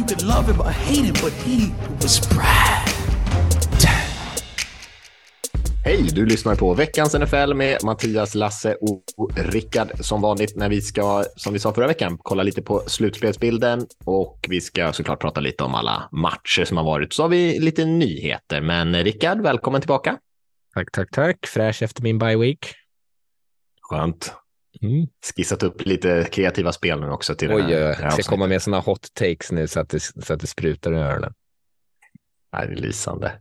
You could love him or hate him, but he was Brad. Hej, du lyssnar på veckans NFL med Mattias, Lasse och Rickard som vanligt när vi ska, som vi sa förra veckan, kolla lite på slutspelsbilden och vi ska såklart prata lite om alla matcher som har varit. Så har vi lite nyheter, men Rickard, välkommen tillbaka. Tack, tack, tack. Fräsch efter min bye week. Skönt. Mm. Skissat upp lite kreativa spel nu också. Till Oj, den här, jag här ska komma med sådana hot takes nu så att det, så att det sprutar i öronen. Nej, det är lysande.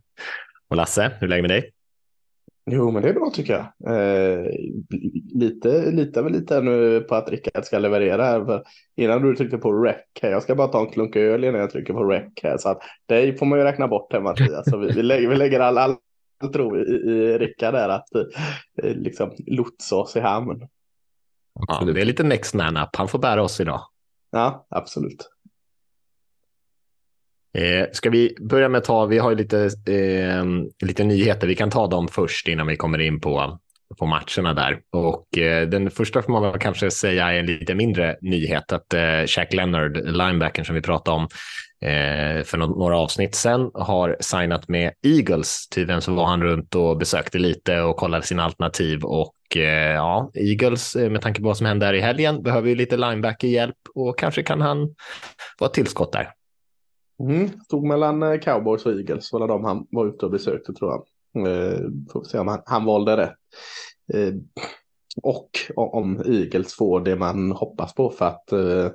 Och Lasse, hur är läget med dig? Jo, men det är bra tycker jag. Eh, lite, litar väl lite nu på att Rickard ska leverera här. För innan du tryckte på rec här, jag ska bara ta en klunk öl innan jag trycker på rec här. Så att dig får man ju räkna bort här Mattias. Så vi, vi, lägger, vi lägger all, all tro i, i Rickard där att eh, liksom lotsa oss i hamn. Ja, det är lite next man up. Han får bära oss idag. Ja, absolut. Eh, ska vi börja med att ta, vi har ju lite, eh, lite nyheter, vi kan ta dem först innan vi kommer in på, på matcherna där. Och eh, den första får man kanske säga är en lite mindre nyhet, att eh, Shaq Leonard, linebacken som vi pratade om eh, för några avsnitt sedan, har signat med Eagles. Tydligen så var han runt och besökte lite och kollade sina alternativ och eh, ja, Eagles eh, med tanke på vad som hände här i helgen behöver ju lite linebacker-hjälp och kanske kan han vara tillskott där. Mm, stod mellan eh, cowboys och eagles, var de han var ute och besökte tror jag. Eh, får se om han, han valde rätt. Eh, och om Eagles får det man hoppas på för att eh,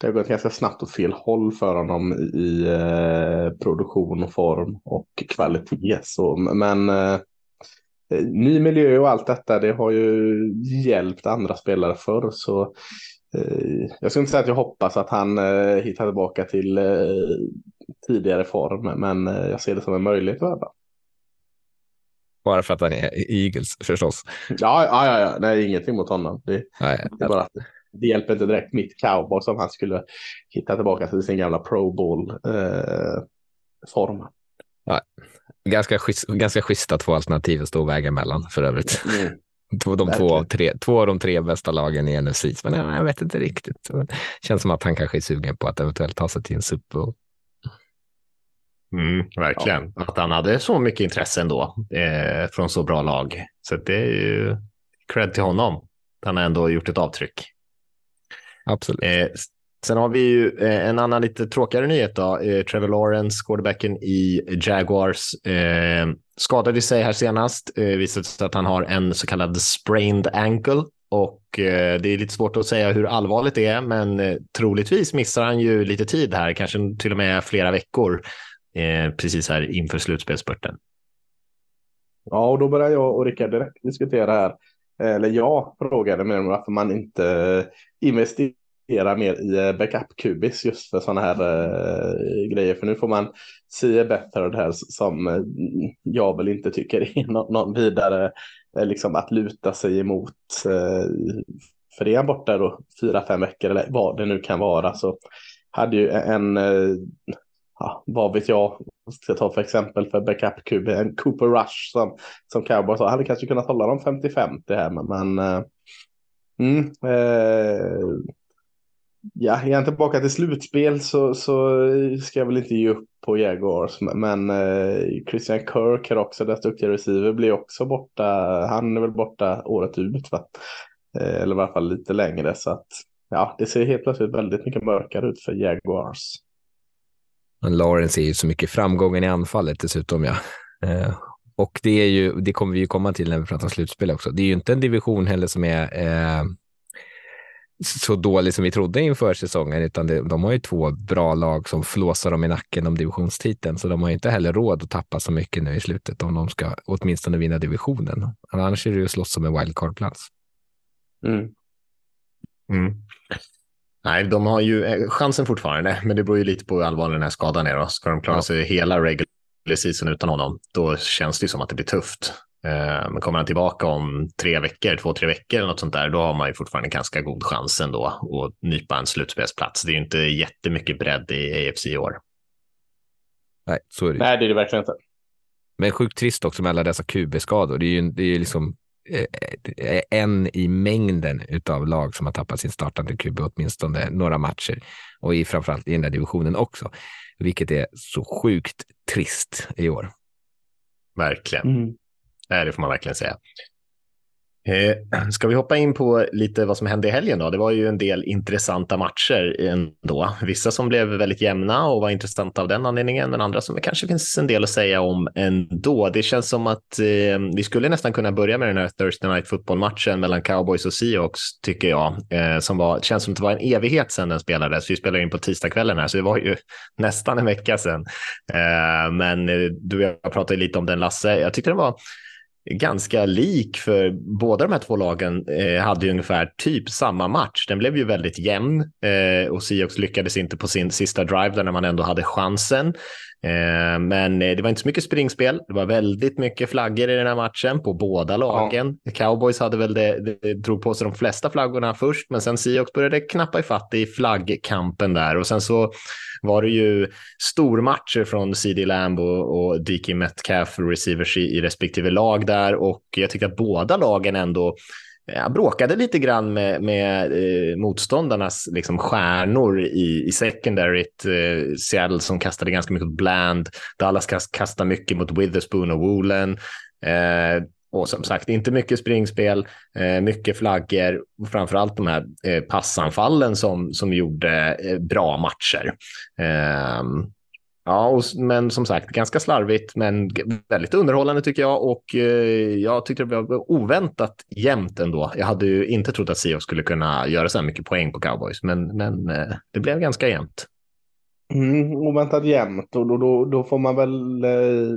det har gått ganska snabbt åt fel håll för honom i eh, produktion och form och kvalitet. Så, men eh, ny miljö och allt detta det har ju hjälpt andra spelare förr. Så jag ska inte säga att jag hoppas att han eh, hittar tillbaka till eh, tidigare form, men eh, jag ser det som en möjlighet att Bara för att han är Eagles förstås. Ja, ja, ja, ja. nej, ingenting mot honom. Det, Nej, det, bara, det hjälper inte direkt mitt cowboy som han skulle hitta tillbaka till sin gamla pro bowl eh, form. Nej. Ganska, schysst, ganska schyssta två alternativ att stå och väga mellan för övrigt. Mm. De två av, tre, två av de tre bästa lagen i NFC. Men jag, jag vet inte riktigt. Det känns som att han kanske är sugen på att eventuellt ta sig till en Super Bowl. Mm, verkligen. Ja. Att han hade så mycket intresse ändå eh, från så bra lag. Så det är ju cred till honom. Han har ändå gjort ett avtryck. Absolut. Eh, sen har vi ju eh, en annan lite tråkigare nyhet. Då. Eh, Trevor Lawrence, quarterbacken i Jaguars, eh, skadade sig här senast. Eh, visade sig att han har en så kallad sprained ankle och eh, det är lite svårt att säga hur allvarligt det är, men eh, troligtvis missar han ju lite tid här, kanske till och med flera veckor eh, precis här inför slutspelsspurten. Ja, och då börjar jag och Rickard direkt diskutera här. Eller jag frågade mig varför man inte eh, investerar mer i eh, backup-kubis just för sådana här eh, grejer. För nu får man se bättre det här som eh, jag väl inte tycker är någon, någon vidare eh, liksom att luta sig emot. för är han borta då fyra, fem veckor eller vad det nu kan vara så hade ju en ja, vad vet jag, ska ta för exempel för backup QB, en Cooper Rush som, som Cowboy sa, hade kanske kunnat hålla dem 50-50 här, men, men mm, ja, är jag tillbaka till slutspel så, så ska jag väl inte ge upp på Jaguars, men eh, Christian Kirk har också deras duktiga receiver, blir också borta, han är väl borta året ut, va? Eh, eller i alla fall lite längre, så att ja, det ser helt plötsligt väldigt mycket mörkare ut för Jaguars. Men Lawrence är ju så mycket framgången i anfallet dessutom. Ja. Eh, och det, är ju, det kommer vi ju komma till när vi pratar slutspel också. Det är ju inte en division heller som är eh, så dålig som vi trodde inför säsongen, utan det, de har ju två bra lag som flåsar dem i nacken om divisionstiteln, så de har ju inte heller råd att tappa så mycket nu i slutet om de ska åtminstone vinna divisionen. Annars är det ju slåss som en wildcard-plats. Mm. Mm. Nej, de har ju eh, chansen fortfarande, men det beror ju lite på hur allvarlig den här skadan är. Då. Ska de klara ja. sig hela regular season utan honom, då känns det som att det blir tufft. Eh, men kommer han tillbaka om tre veckor, två, tre veckor eller något sånt där, då har man ju fortfarande ganska god chans ändå att nypa en slutspelsplats. Det är ju inte jättemycket bredd i AFC i år. Nej, så är det. Nej, det är det verkligen inte. Men sjukt trist också med alla dessa QB-skador. Det är ju det är liksom eh, en i mängden av lag som har tappat sin startande QB åtminstone några matcher och i framförallt i den där divisionen också, vilket är så sjukt trist i år. Verkligen. Mm. Nej, det får man verkligen säga. Eh, ska vi hoppa in på lite vad som hände i helgen då? Det var ju en del intressanta matcher ändå. Vissa som blev väldigt jämna och var intressanta av den anledningen, men andra som det kanske finns en del att säga om ändå. Det känns som att eh, vi skulle nästan kunna börja med den här Thursday Night Football-matchen mellan Cowboys och Seahawks, tycker jag, eh, som var, känns som att det var en evighet sedan den spelades. Vi spelar in på tisdagskvällen här, så det var ju nästan en vecka sedan. Eh, men eh, du och jag pratade lite om den, Lasse. Jag tyckte den var ganska lik för båda de här två lagen eh, hade ju ungefär typ samma match. Den blev ju väldigt jämn eh, och Seahawks lyckades inte på sin sista drive där när man ändå hade chansen. Eh, men eh, det var inte så mycket springspel. Det var väldigt mycket flaggor i den här matchen på båda lagen. Ja. Cowboys hade väl det, det, drog på sig de flesta flaggorna först, men sen Seahawks började knappa ifatt i flaggkampen där och sen så var det ju stormatcher från CD Lamb och, och DK Metcalf, receivers i, i respektive lag där och jag tycker att båda lagen ändå ja, bråkade lite grann med, med eh, motståndarnas liksom, stjärnor i, i secondaryt. Eh, Seattle som kastade ganska mycket mot Bland, Dallas kast, kastade mycket mot Witherspoon och Woolen. Eh, och som sagt, inte mycket springspel, eh, mycket flaggor och framför allt de här eh, passanfallen som, som gjorde eh, bra matcher. Ehm, ja, och, men som sagt, ganska slarvigt, men väldigt underhållande tycker jag. Och eh, jag tyckte det var oväntat jämnt ändå. Jag hade ju inte trott att Seahawks skulle kunna göra så här mycket poäng på cowboys, men, men eh, det blev ganska jämnt. Mm, oväntat jämnt och då, då, då får man väl eh,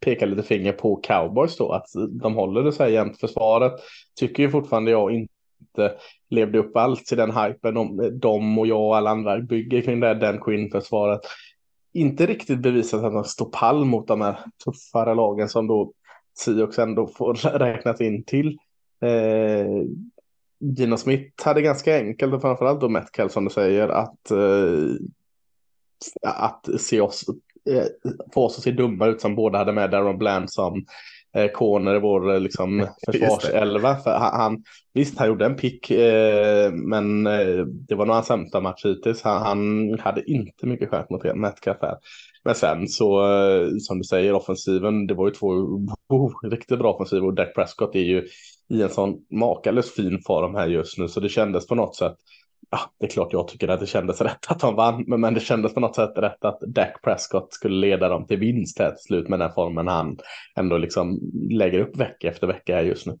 peka lite finger på cowboys då. Att de håller det så här jämnt. Försvaret tycker ju fortfarande jag inte levde upp alls till den hypen de, eh, de och jag och alla andra bygger kring det Den Quinn-försvaret. Inte riktigt bevisat att de står pall mot de här tuffare lagen som då Siox ändå får räknas in till. Eh, Gino Smith hade ganska enkelt och framförallt då Metcalf som du säger att eh, att se oss, eh, få oss att se dumma ut som båda hade med Darren Bland som eh, corner i vår eh, liksom, försvarselva. För han, visst, han gjorde en pick, eh, men det var nog hans sämsta match hittills. Han, han hade inte mycket chans mot Metcalf här. Men sen så, som du säger, offensiven, det var ju två oh, riktigt bra offensiver och Dak Prescott är ju i en sån makalös fin form här just nu, så det kändes på något sätt ja, det är klart jag tycker att det kändes rätt att de vann, men, men det kändes på något sätt rätt att Dak Prescott skulle leda dem till vinst här till slut med den formen han ändå liksom lägger upp vecka efter vecka här just nu.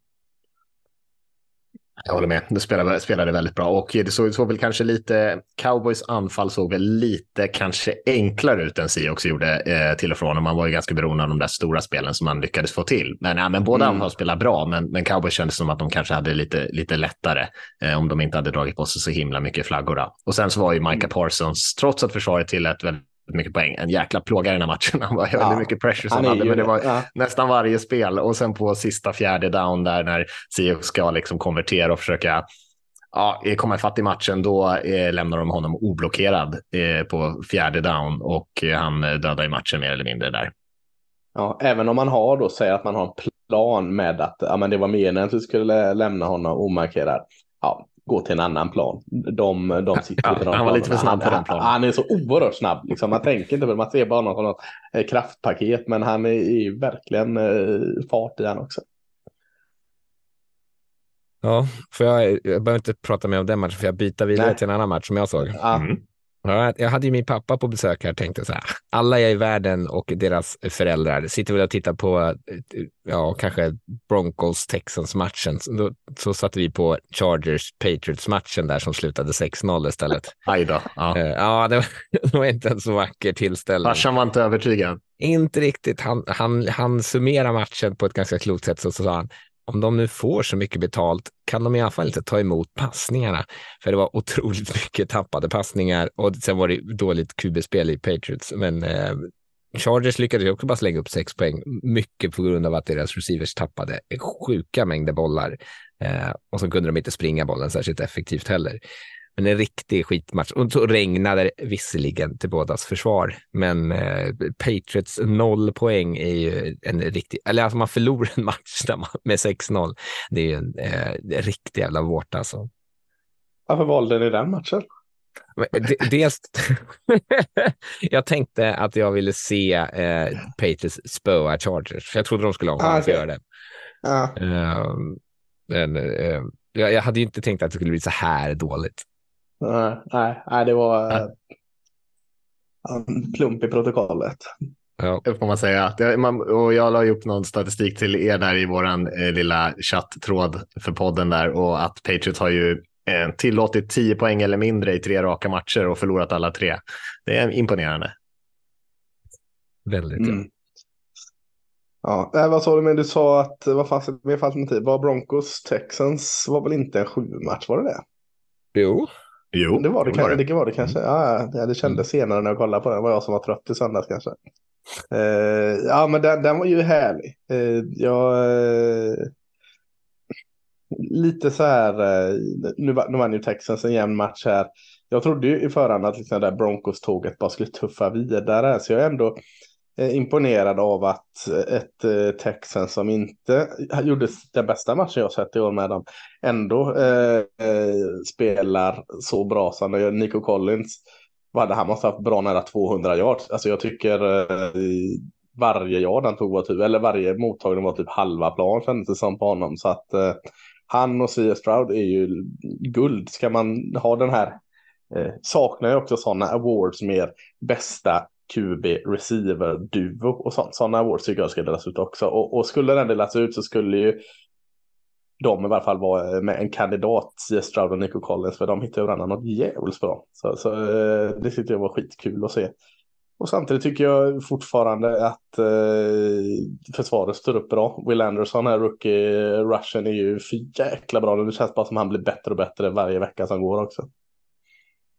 Jag håller med. Det spelade, spelade väldigt bra och det såg, såg väl kanske lite, cowboys anfall såg väl lite kanske enklare ut än Seahawks gjorde eh, till och från och man var ju ganska beroende av de där stora spelen som man lyckades få till. Men, ja, men båda mm. anfall spelar bra, men, men cowboys kändes som att de kanske hade lite, lite lättare eh, om de inte hade dragit på sig så himla mycket flaggor. Och sen så var ju Micah mm. Parsons, trots att försvaret tillät väldigt mycket poäng. En jäkla plåga i den här matchen. Han var ja, väldigt mycket pressure som han hade, men det var ja. nästan varje spel. Och sen på sista fjärde down där när Sio ska liksom konvertera och försöka ja, komma ifatt i matchen, då eh, lämnar de honom oblockerad eh, på fjärde down och eh, han dödar i matchen mer eller mindre där. Ja, även om man har då, säger att man har en plan med att ja, men det var meningen att vi skulle lämna honom omarkerad. Ja, gå till en annan plan. De, de sitter ja, de Han var lite för snabb på den planen. Han, han är så oerhört snabb. Liksom. Man tänker inte på Man ser bara honom som något eh, kraftpaket. Men han är, är verkligen eh, fart i han också. Ja, för jag, jag behöver inte prata mer om den matchen, för jag byter vidare Nej. till en annan match som jag såg. Mm. Ja, jag hade ju min pappa på besök här och tänkte så här, alla i världen och deras föräldrar sitter väl och tittar på, ja, kanske Broncos Texans-matchen. Så, så satte vi på Chargers Patriots-matchen där som slutade 6-0 istället. Aj då. Ja, eh, ja det, var, det var inte en så vacker tillställning. Farsan var inte övertygad. Inte riktigt. Han, han, han summerar matchen på ett ganska klokt sätt. Så, så sa han, om de nu får så mycket betalt, kan de i alla fall inte ta emot passningarna? För det var otroligt mycket tappade passningar och sen var det dåligt QB-spel i Patriots. Men eh, Chargers lyckades också bara slänga upp sex poäng, mycket på grund av att deras receivers tappade sjuka mängder bollar. Eh, och så kunde de inte springa bollen särskilt effektivt heller. Men en riktig skitmatch. Och så regnade det visserligen till bådas försvar. Men eh, Patriots noll poäng är ju en riktig, eller alltså man förlorar en match man, med 6-0. Det är ju en eh, riktig jävla vårta alltså. Varför valde ni den matchen? Dels, jag tänkte att jag ville se eh, Patriots spöa Chargers. Jag trodde de skulle ha chans att göra det. Ja. Uh, men, uh, jag, jag hade ju inte tänkt att det skulle bli så här dåligt. Nej, nej, nej det var uh, en plump i protokollet. Ja. Det får man säga. Det, man, och jag la upp någon statistik till er där i vår eh, lilla chatttråd för podden där och att Patriots har ju eh, tillåtit 10 poäng eller mindre i tre raka matcher och förlorat alla tre. Det är imponerande. Väldigt. Mm. Ja, äh, vad sa du, men du sa att vad fanns det mer för alternativ? Var Broncos Texans var väl inte en sju match, var det det? Jo. Jo, det var det, det, var det. det, var det kanske. Mm. Ja, det kändes mm. senare när jag kollade på den. Det var jag som var trött i söndags kanske. Uh, ja, men den, den var ju härlig. Uh, jag, uh, lite så här, nu, nu vann ju Texans en jämn match här. Jag trodde ju i förhand att liksom där Broncos-tåget bara skulle tuffa vidare. Så jag är ändå Eh, imponerad av att eh, ett eh, Texan som inte gjorde den bästa matchen jag sett i år med dem ändå eh, spelar så bra som Nico Collins. Vad hade han måste ha haft bra nära 200 yards. Alltså jag tycker eh, varje yard han tog var typ, eller varje mottagning var typ halva plan kändes det som på honom. Så att eh, han och Sia Stroud är ju guld. Ska man ha den här eh, saknar jag också sådana awards mer bästa QB receiver duo och sånt. Sådana awards tycker jag ska delas ut också. Och, och skulle den delas ut så skulle ju de i varje fall vara eh, med en kandidat, i Stroud och Nico Collins, för de hittar varandra något jävligt bra. Så, så eh, det tyckte jag var skitkul att se. Och samtidigt tycker jag fortfarande att eh, försvaret står upp bra. Will Anderson, här rookie eh, rushen, är ju för jäkla bra. Det känns bara som han blir bättre och bättre varje vecka som går också.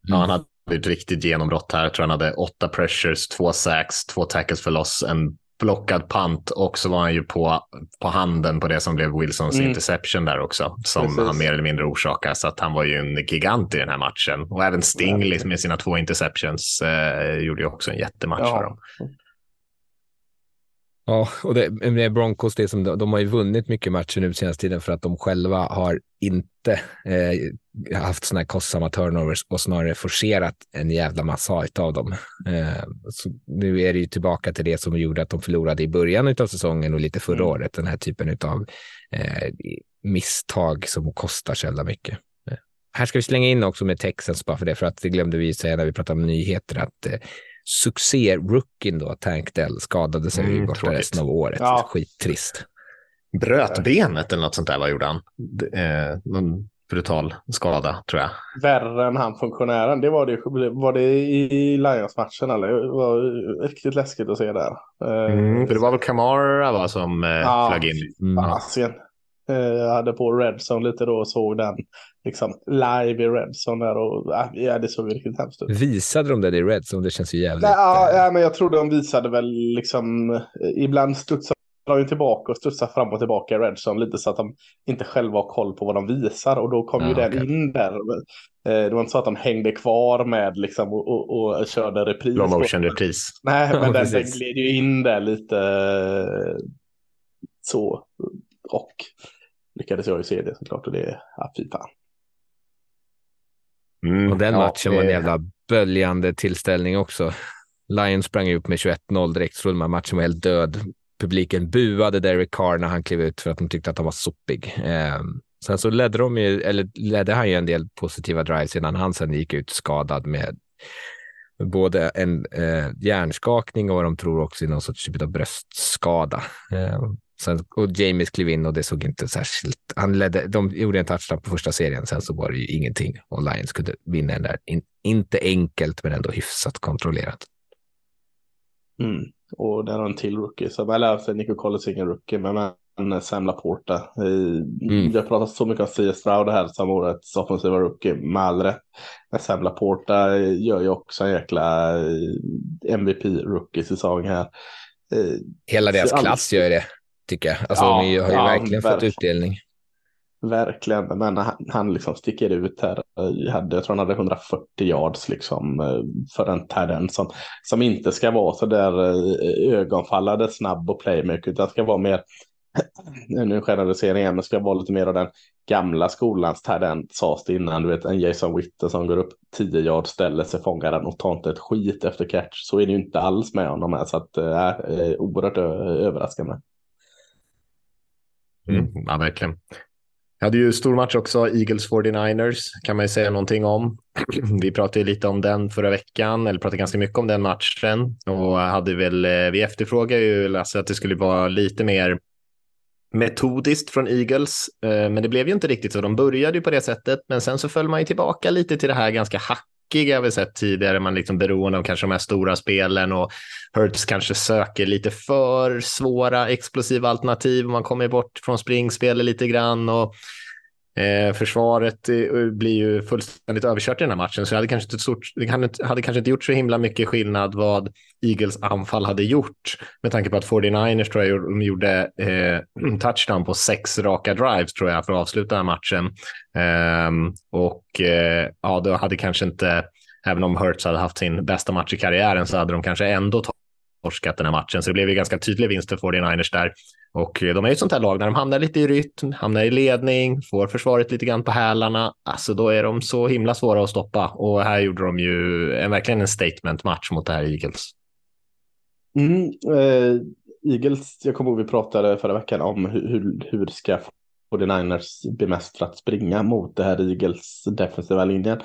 Ja, han hade ett riktigt genombrott här. Jag tror han hade åtta pressures, två sacks, två tackles för loss, en blockad punt och så var han ju på, på handen på det som blev Wilsons mm. interception där också, som Precis. han mer eller mindre orsakade. Så att han var ju en gigant i den här matchen. Och även Stingley med sina två interceptions eh, gjorde ju också en jättematch ja. för dem. Ja, och det, med Broncos, det som, de har ju vunnit mycket matcher nu senaste tiden för att de själva har inte eh, haft sådana här kostsamma turnovers och snarare forcerat en jävla massa av dem. Eh, nu är det ju tillbaka till det som gjorde att de förlorade i början av säsongen och lite förra mm. året, den här typen av eh, misstag som kostar så jävla mycket. Eh, här ska vi slänga in också med Texans bara för det, för att det glömde vi säga när vi pratade om nyheter, att eh, succé-rookien då, Tank Dell, skadade sig mm, borta tråkigt. resten av året. Ja. Skittrist. Bröt benet eller något sånt där, vad gjorde han? Eh, någon brutal skada, tror jag. Värre än han funktionären, det var det, var det i Lions-matchen eller? Det var riktigt läskigt att se där. Mm, för det var väl Kamara va, som eh, ja, flög in. Mm. Jag hade på Redson lite då och såg den liksom live i Redson där och äh, ja, det såg riktigt hemskt ut. Visade de det i Redson? Det känns ju jävligt. Nej, ja, ja, men jag tror de visade väl liksom ibland studsar de tillbaka och studsar fram och tillbaka i Redson lite så att de inte själva har koll på vad de visar och då kom ja, ju den okay. in där. Det var inte så att de hängde kvar med liksom och, och, och körde repris. Slow motion repris. Nej, men den, den gled ju in där lite så. Och lyckades jag ju se det såklart och det, ja fy fan. Mm, och den matchen det... var en jävla böljande tillställning också. Lions sprang upp med 21-0 direkt, så man matchen var helt död. Publiken buade Derek Carr när han klev ut för att de tyckte att han var sopig. Eh, sen så ledde, de ju, eller ledde han ju en del positiva drives innan han sen gick ut skadad med både en eh, hjärnskakning och vad de tror också i någon sorts typ av bröstskada. Eh, Sen, och James klev in och det såg inte särskilt... Han ledde, de gjorde en touchdown på första serien, sen så var det ju ingenting och Lions kunde vinna den där. In, inte enkelt, men ändå hyfsat kontrollerat. Mm. Och där har en till rookie, som, eller alltså Nico Collins ingen rookie, men, än Sam Laporta. Mm. Vi har pratat så mycket om C.S. Stroud här som årets offensiva rookie med all rätt. Men Sam Laporta gör ju också en jäkla MVP-rookie-säsong här. Hela deras klass gör det, tycker jag. Alltså, ja, de har ju ja, verkligen fått utdelning. Verkligen, men han, han liksom sticker ut här. Jag, tror han hade 140 yards liksom för en Tadden som, som inte ska vara så där ögonfallande snabb och playmaker utan ska vara mer, nu generalisering men ska vara lite mer av den gamla skolans Tadden sades det innan, du vet en Jason Witter som går upp 10 yards, ställer sig, fångar den och tar inte ett skit efter catch. Så är det ju inte alls med honom här så att det är oerhört överraskande. Mm. mm, ja, verkligen. Jag hade ju stor match också, Eagles 49ers kan man ju säga någonting om. Vi pratade lite om den förra veckan, eller pratade ganska mycket om den matchen och hade väl, eh, vi efterfrågade ju Lasse att det skulle vara lite mer metodiskt från Eagles, eh, men det blev ju inte riktigt så. De började ju på det sättet, men sen så föll man ju tillbaka lite till det här ganska hackiga vi sett tidigare. Man liksom beroende av kanske de här stora spelen och Hurts kanske söker lite för svåra explosiva alternativ. Man kommer bort från springspelet lite grann och Eh, försvaret eh, blir ju fullständigt överkört i den här matchen, så det hade kanske inte, stort, det hade kanske inte gjort så himla mycket skillnad vad Eagles anfall hade gjort med tanke på att 49ers tror jag de gjorde eh, touchdown på sex raka drives tror jag för att avsluta den här matchen. Eh, och eh, ja, då hade kanske inte, även om Hurts hade haft sin bästa match i karriären så hade de kanske ändå tagit torskat den här matchen. Så det blev ju ganska tydlig vinst för 49ers där. Och eh, de är ju ett sånt här lag när de hamnar lite i rytm, hamnar i ledning, får försvaret lite grann på hälarna. Alltså då är de så himla svåra att stoppa. Och här gjorde de ju en, verkligen en statement match mot det här Eagles. Mm, eh, Eagles, jag kommer ihåg vi pratade förra veckan om hur, hur, hur ska 49ers bemästrat springa mot det här Eagles defensiva linjen.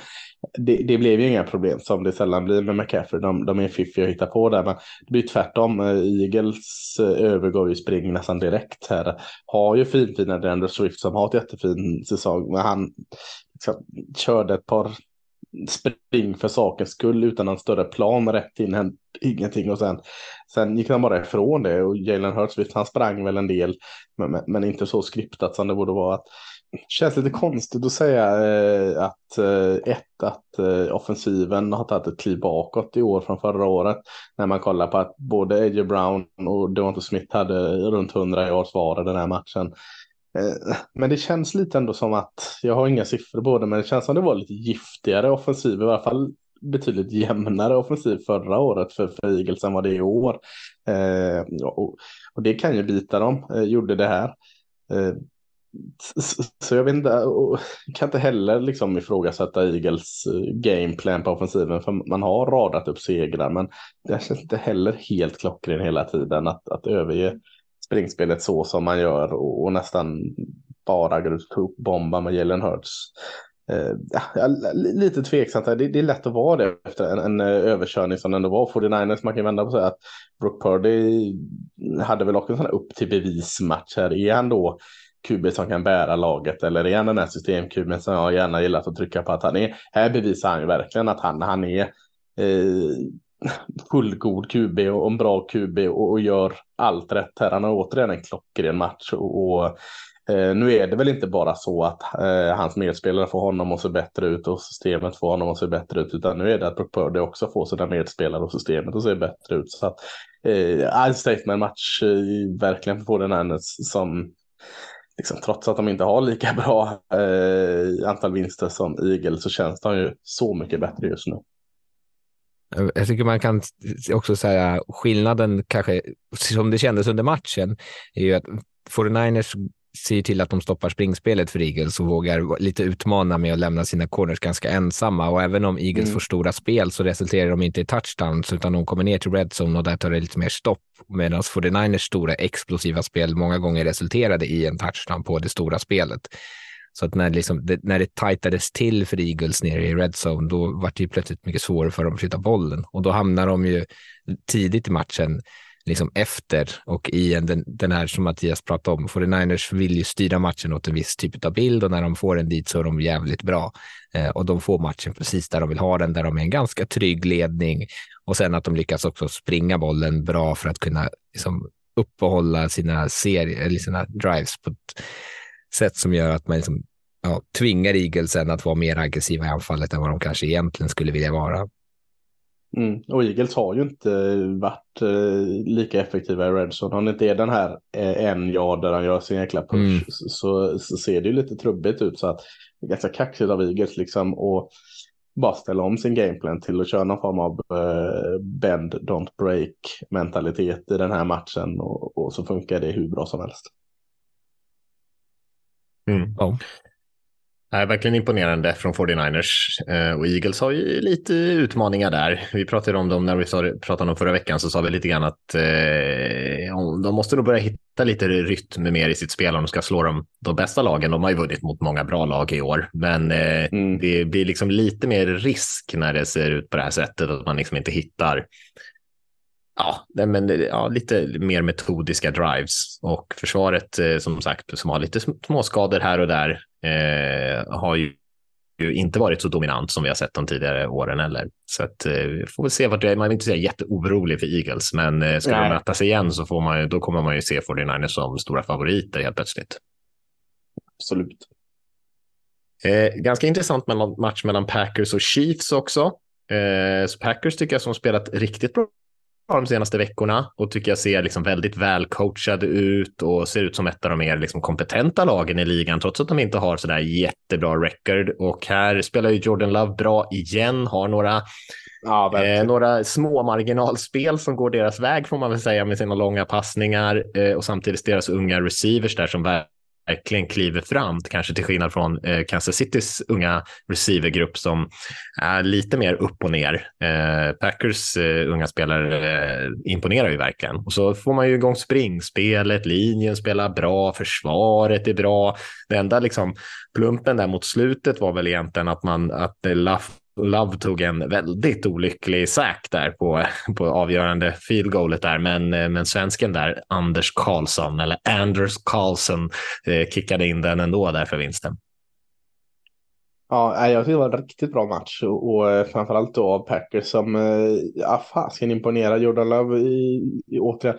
Det, det, blev ju inga problem som det sällan blir med McCaffrey. De, de är fiffiga att hitta på där, men det blir tvärtom. Eagles eh, övergav ju spring nästan direkt här. Har ju finfina Andrew Swift som har ett jättefin säsong, men han liksom, körde ett par spring för sakens skull utan någon större plan rätt in, ingenting och sen, sen gick han bara ifrån det och Jalen Hurts, visst han sprang väl en del men, men, inte så skriptat som det borde vara. Att, känns lite konstigt att säga eh, att eh, ett, att eh, offensiven har tagit ett kliv bakåt i år från förra året. När man kollar på att både AJ Brown och Devonta Smith hade runt 100 yards var den här matchen. Eh, men det känns lite ändå som att, jag har inga siffror på det, men det känns som det var lite giftigare offensiv, i alla fall betydligt jämnare offensiv förra året för, för Eagles än vad det är i år. Eh, och, och, det kan ju bita dem, eh, gjorde det här. Eh, så, så jag vet inte, och kan inte heller liksom ifrågasätta Eagles eh, gameplan på offensiven, för man har radat upp segrar, men det känns inte heller helt klockren hela tiden att, att överge springspelet så som man gör och, och nästan bara går ut och bomba med Jalen Hurts. Uh, ja, lite tveksamt, det, det, är lätt att vara det efter en, en eh, överkörning som ändå var 49ers. Man kan vända på sig att Brook Purdy hade väl också en sån här upp till bevismatch här. Är han då QB som kan bära laget eller är han den här systemkuben som jag gärna gillat att trycka på att han är? Här bevisar han ju verkligen att han, han är eh, fullgod QB och en bra QB och, och, gör allt rätt här. Han har återigen en klockren match och, och eh, nu är det väl inte bara så att eh, hans medspelare får honom att se bättre ut och systemet får honom att se bättre ut, utan nu är det att Brook Purdy också får sina medspelare och systemet att se bättre ut. Så att eh, en statement match eh, verkligen får den här som Liksom, trots att de inte har lika bra eh, antal vinster som Eagle så känns de ju så mycket bättre just nu. Jag tycker man kan också säga skillnaden kanske som det kändes under matchen är ju att 49ers ser till att de stoppar springspelet för Eagles och vågar lite utmana med att lämna sina corners ganska ensamma. Och även om Eagles mm. får stora spel så resulterar de inte i touchdowns utan de kommer ner till red zone och där tar det lite mer stopp. Medan 49ers stora explosiva spel många gånger resulterade i en touchdown på det stora spelet. Så att när, liksom, det, när det tajtades till för Eagles nere i red zone, då var det ju plötsligt mycket svårare för dem att flytta bollen. Och då hamnar de ju tidigt i matchen liksom efter och i en, den, den här som Mattias pratade om. 49ers vill ju styra matchen åt en viss typ av bild och när de får den dit så är de jävligt bra. Eh, och de får matchen precis där de vill ha den, där de är en ganska trygg ledning och sen att de lyckas också springa bollen bra för att kunna liksom, uppehålla sina serier eller sina drives på ett sätt som gör att man liksom, ja, tvingar Eaglesen att vara mer aggressiva i anfallet än vad de kanske egentligen skulle vilja vara. Mm. Och Eagles har ju inte varit eh, lika effektiva i Redson. Om det inte är den här eh, en yard där han gör sin jäkla push Mm. så, så ser det ju lite trubbigt ut. Så att det är ganska kaxigt av Eagles liksom och bara ställa om sin gameplan till att köra någon form av eh, bend, don't break mentalitet i den här matchen och, och så funkar det hur bra som helst. Mm. Ja. är verkligen imponerande från 49ers. Eh, och Eagles har ju lite utmaningar där. Vi pratade om dem när vi pratade om dem förra veckan, så sa vi lite grann att eh, de måste nog börja hitta lite rytm mer i sitt spel om de ska slå de, de bästa lagen. De har ju vunnit mot många bra lag i år, men eh, Mm. det blir liksom lite mer risk när det ser ut på det här sättet, att man liksom inte hittar Ja, men, ja, lite mer metodiska drives och försvaret eh, som sagt som har lite sm- småskador här och där eh, har ju, inte varit så dominant som vi har sett de tidigare åren heller. Så att eh, vi får väl se vart det är. Man vill inte säga jätteorolig för Eagles, men eh, ska Nej. de mötas igen så får man ju, då kommer man ju se 49ers som stora favoriter helt plötsligt. Absolut. Eh, ganska intressant mellan, match mellan Packers och Chiefs också. Eh, så Packers tycker jag som spelat riktigt bra de senaste veckorna och tycker jag ser liksom väldigt välcoachade ut och ser ut som ett av de mer liksom kompetenta lagen i ligan trots att de inte har sådär jättebra record. Och här spelar ju Jordan Love bra igen, har några Ja, Eh, några små marginalspel som går deras väg får man väl säga med sina långa passningar eh, och samtidigt deras unga receivers där som verkligen kliver fram, kanske till skillnad från eh, Kansas Citys unga receivergrupp som är lite mer upp och ner. Eh, Packers eh, unga spelare eh, imponerar ju verkligen och så får man ju igång springspelet, linjen spelar bra, försvaret är bra. Det enda liksom plumpen där mot slutet var väl egentligen att man att eh, Love tog en väldigt olycklig säk där på, på avgörande field goalet där, men, eh, men svensken där, Anders Karlsson, eller Anders Karlsson, eh, kickade in den ändå där för vinsten. Ja, jag tycker det var en riktigt bra match och, och eh, framförallt då av Packers som, eh, ja fasiken imponerar. Jordan Love i, i återigen,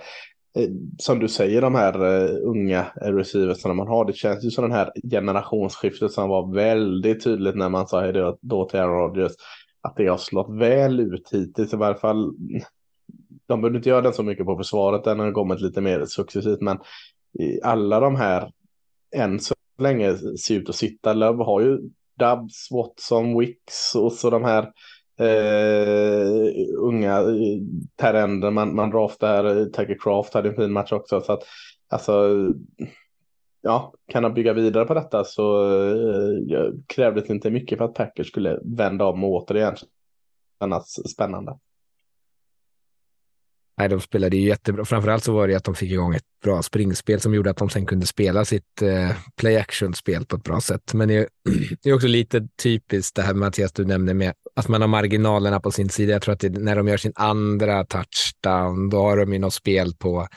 Eh, som du säger, de här eh, unga receiversarna receivers som man har, det känns ju som den här generationsskiftet som var väldigt tydligt när man sa hej då, då till Aaron Rodgers, att det har slått väl ut hittills i varje fall. De behöver inte göra den så mycket på försvaret, den har kommit lite mer successivt, men alla de här än så länge ser ut att sitta. Love har ju Dubs, Watson, Wicks och så de här eh, unga eh, terrender man, man draftar. Eh, Tucker Craft hade en fin match också. Så att, alltså, ja, kan han bygga vidare på detta så eh, krävdes inte mycket för att Packers skulle vända om och återigen kännas spännande. Nej, de spelade ju jättebra. Framförallt så var det att de fick igång ett bra springspel som gjorde att de sen kunde spela sitt eh, play action-spel på ett bra sätt. Men det är, det är också lite typiskt det här Mattias du nämnde med att man har marginalerna på sin sida. Jag tror att det, när de gör sin andra touchdown, då har de ju något spel på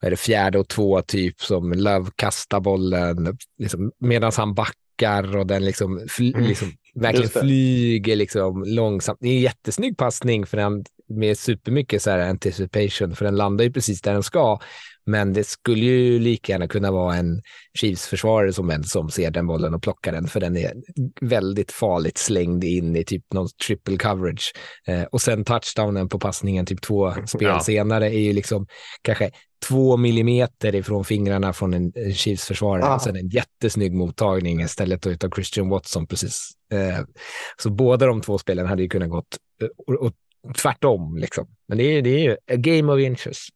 är det, fjärde och två typ som Love kastar bollen liksom, medan han backar och den liksom, fly, Mm. liksom verkligen flyger liksom långsamt. Det är en jättesnygg passning för den med supermycket så här anticipation, för den landar ju precis där den ska. Men det skulle ju lika gärna kunna vara en Chiefs-försvarare som, en, som ser den bollen och plockar den, för den är väldigt farligt slängd in i typ någon triple coverage. Eh, och sen touchdownen på passningen typ två spel Ja. senare är ju liksom kanske två millimeter ifrån fingrarna från en, Chiefs-försvarare. Ah. Och sen en jättesnygg mottagning istället utav Christian Watson precis. Eh, så båda de två spelen hade ju kunnat gått eh, och, och tvärtom liksom. Men det är, det är ju a game of inches.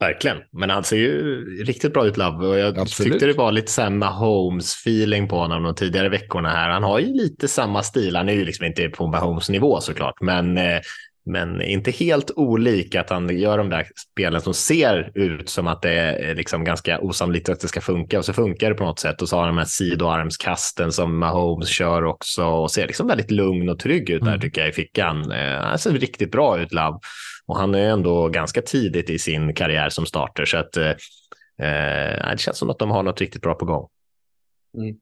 Verkligen, men han ser ju riktigt bra ut Love och jag Absolut. tyckte det var lite samma Holmes-feeling på honom de tidigare veckorna här. Han har ju lite samma stil, han är ju liksom inte på Mahomes nivå såklart, men, eh, men inte helt olik att han gör de där spelen som ser ut som att det är liksom ganska osannolikt att det ska funka och så funkar det på något sätt och så har han de här sidoarmskasten som Mahomes kör också och ser liksom väldigt lugn och trygg ut där Mm. tycker jag i fickan. Eh, Han ser riktigt bra ut Love. Och han är ändå ganska tidigt i sin karriär som starter, så att eh, eh, det känns som att de har något riktigt bra på gång. Mm.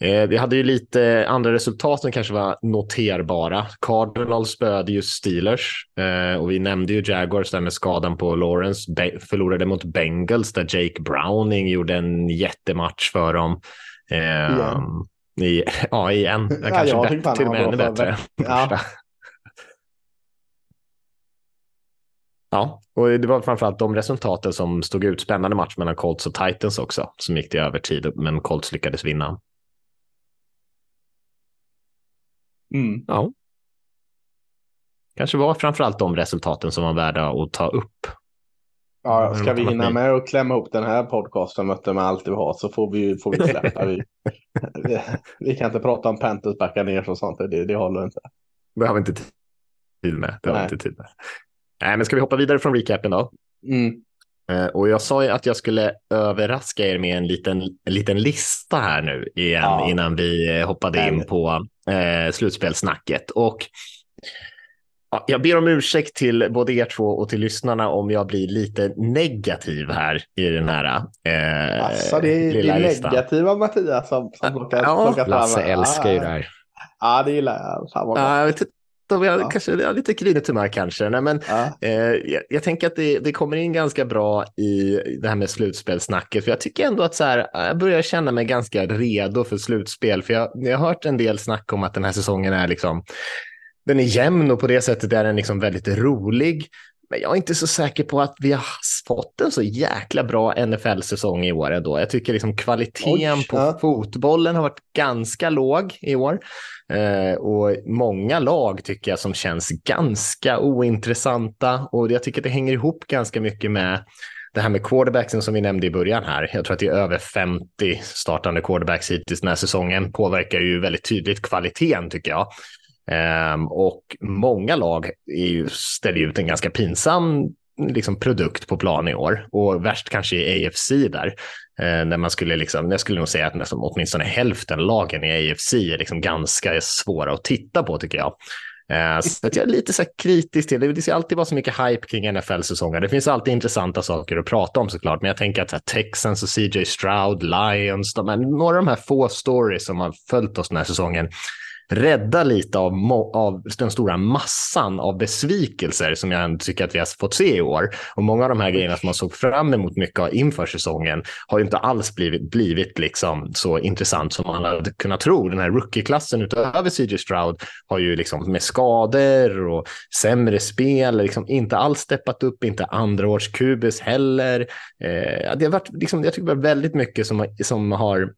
Eh, vi hade ju lite andra resultat som kanske var noterbara. Cardinals spöade ju Steelers eh, och vi nämnde ju Jaguars där med skadan på Lawrence. Be förlorade mot Bengals där Jake Browning gjorde en jättematch för dem. Eh, igen. I, ja, igen. Jag kanske ja, jag bättre, till och med ännu bättre. Ja. Ja, och det var framförallt de resultaten som stod ut. Spännande match mellan Colts och Titans också, som gick till övertid, men Colts lyckades vinna. Mm. Ja. Kanske var framförallt de resultaten som var värda att ta upp. Ja, ska vi hinna med att klämma upp den här podcasten med allt vi har så får vi, får vi släppa. vi, vi, kan inte prata om Panthers backa ner och sånt, det, det håller inte. Det har vi inte tid med. Det har vi inte tid med. Nej, men ska vi hoppa vidare från recapen då? Mm. Uh, och jag sa ju att jag skulle överraska er med en liten, en liten lista här nu igen ja. innan vi eh, hoppade in på uh, slutspelssnacket. Och ja, jag ber om ursäkt till både er två och till lyssnarna om jag blir lite negativ här i den här uh, alltså, det är, lilla det är negativa Mattias som, som plockar, ja, plockar fram. Lasse älskar ju det här. Ja, det gillar jag. Fan vad jag de är ja. kanske ja, lite grinigt humör kanske. Nej, men, ja. eh, jag, jag, tänker att det, det, kommer in ganska bra i det här med slutspelsnacket. För jag tycker ändå att så här, jag börjar känna mig ganska redo för slutspel. För jag, jag har hört en del snack om att den här säsongen är liksom den är jämn och på det sättet är den liksom väldigt rolig. Men jag är inte så säker på att vi har fått en så jäkla bra NFL-säsong i år ändå. Jag tycker liksom kvaliteten Oj, på ja. fotbollen har varit ganska låg i år. Eh, och många lag tycker jag som känns ganska ointressanta och jag tycker det hänger ihop ganska mycket med det här med quarterbacksen som vi nämnde i början här. Jag tror att det är över 50 startande quarterbacks hittills den här säsongen påverkar ju väldigt tydligt kvaliteten tycker jag. Um, och många lag ju, ställer ut en ganska pinsam liksom, produkt på plan i år och värst kanske i AFC där. Eh, när man skulle liksom, jag skulle nog säga att nästan åtminstone hälften lagen i AFC är liksom ganska svåra att titta på tycker jag. Eh, så att jag är lite så kritisk till det. Det ska alltid vara så mycket hype kring NFL-säsonger. Det finns alltid intressanta saker att prata om såklart, men jag tänker att här, Texans och CJ Stroud, Lions, de här, några av de här få stories som har följt oss den här säsongen rädda lite av, av den stora massan av besvikelser som jag tycker att vi har fått se i år. Och många av de här grejerna som man såg fram emot mycket inför säsongen har inte alls blivit, blivit liksom så intressant som man hade kunnat tro. Den här rookie-klassen utöver CJ Stroud har ju liksom med skador och sämre spel liksom inte alls steppat upp, inte andra års kubis heller. Eh, det har varit, liksom, jag tycker det var väldigt mycket som, som har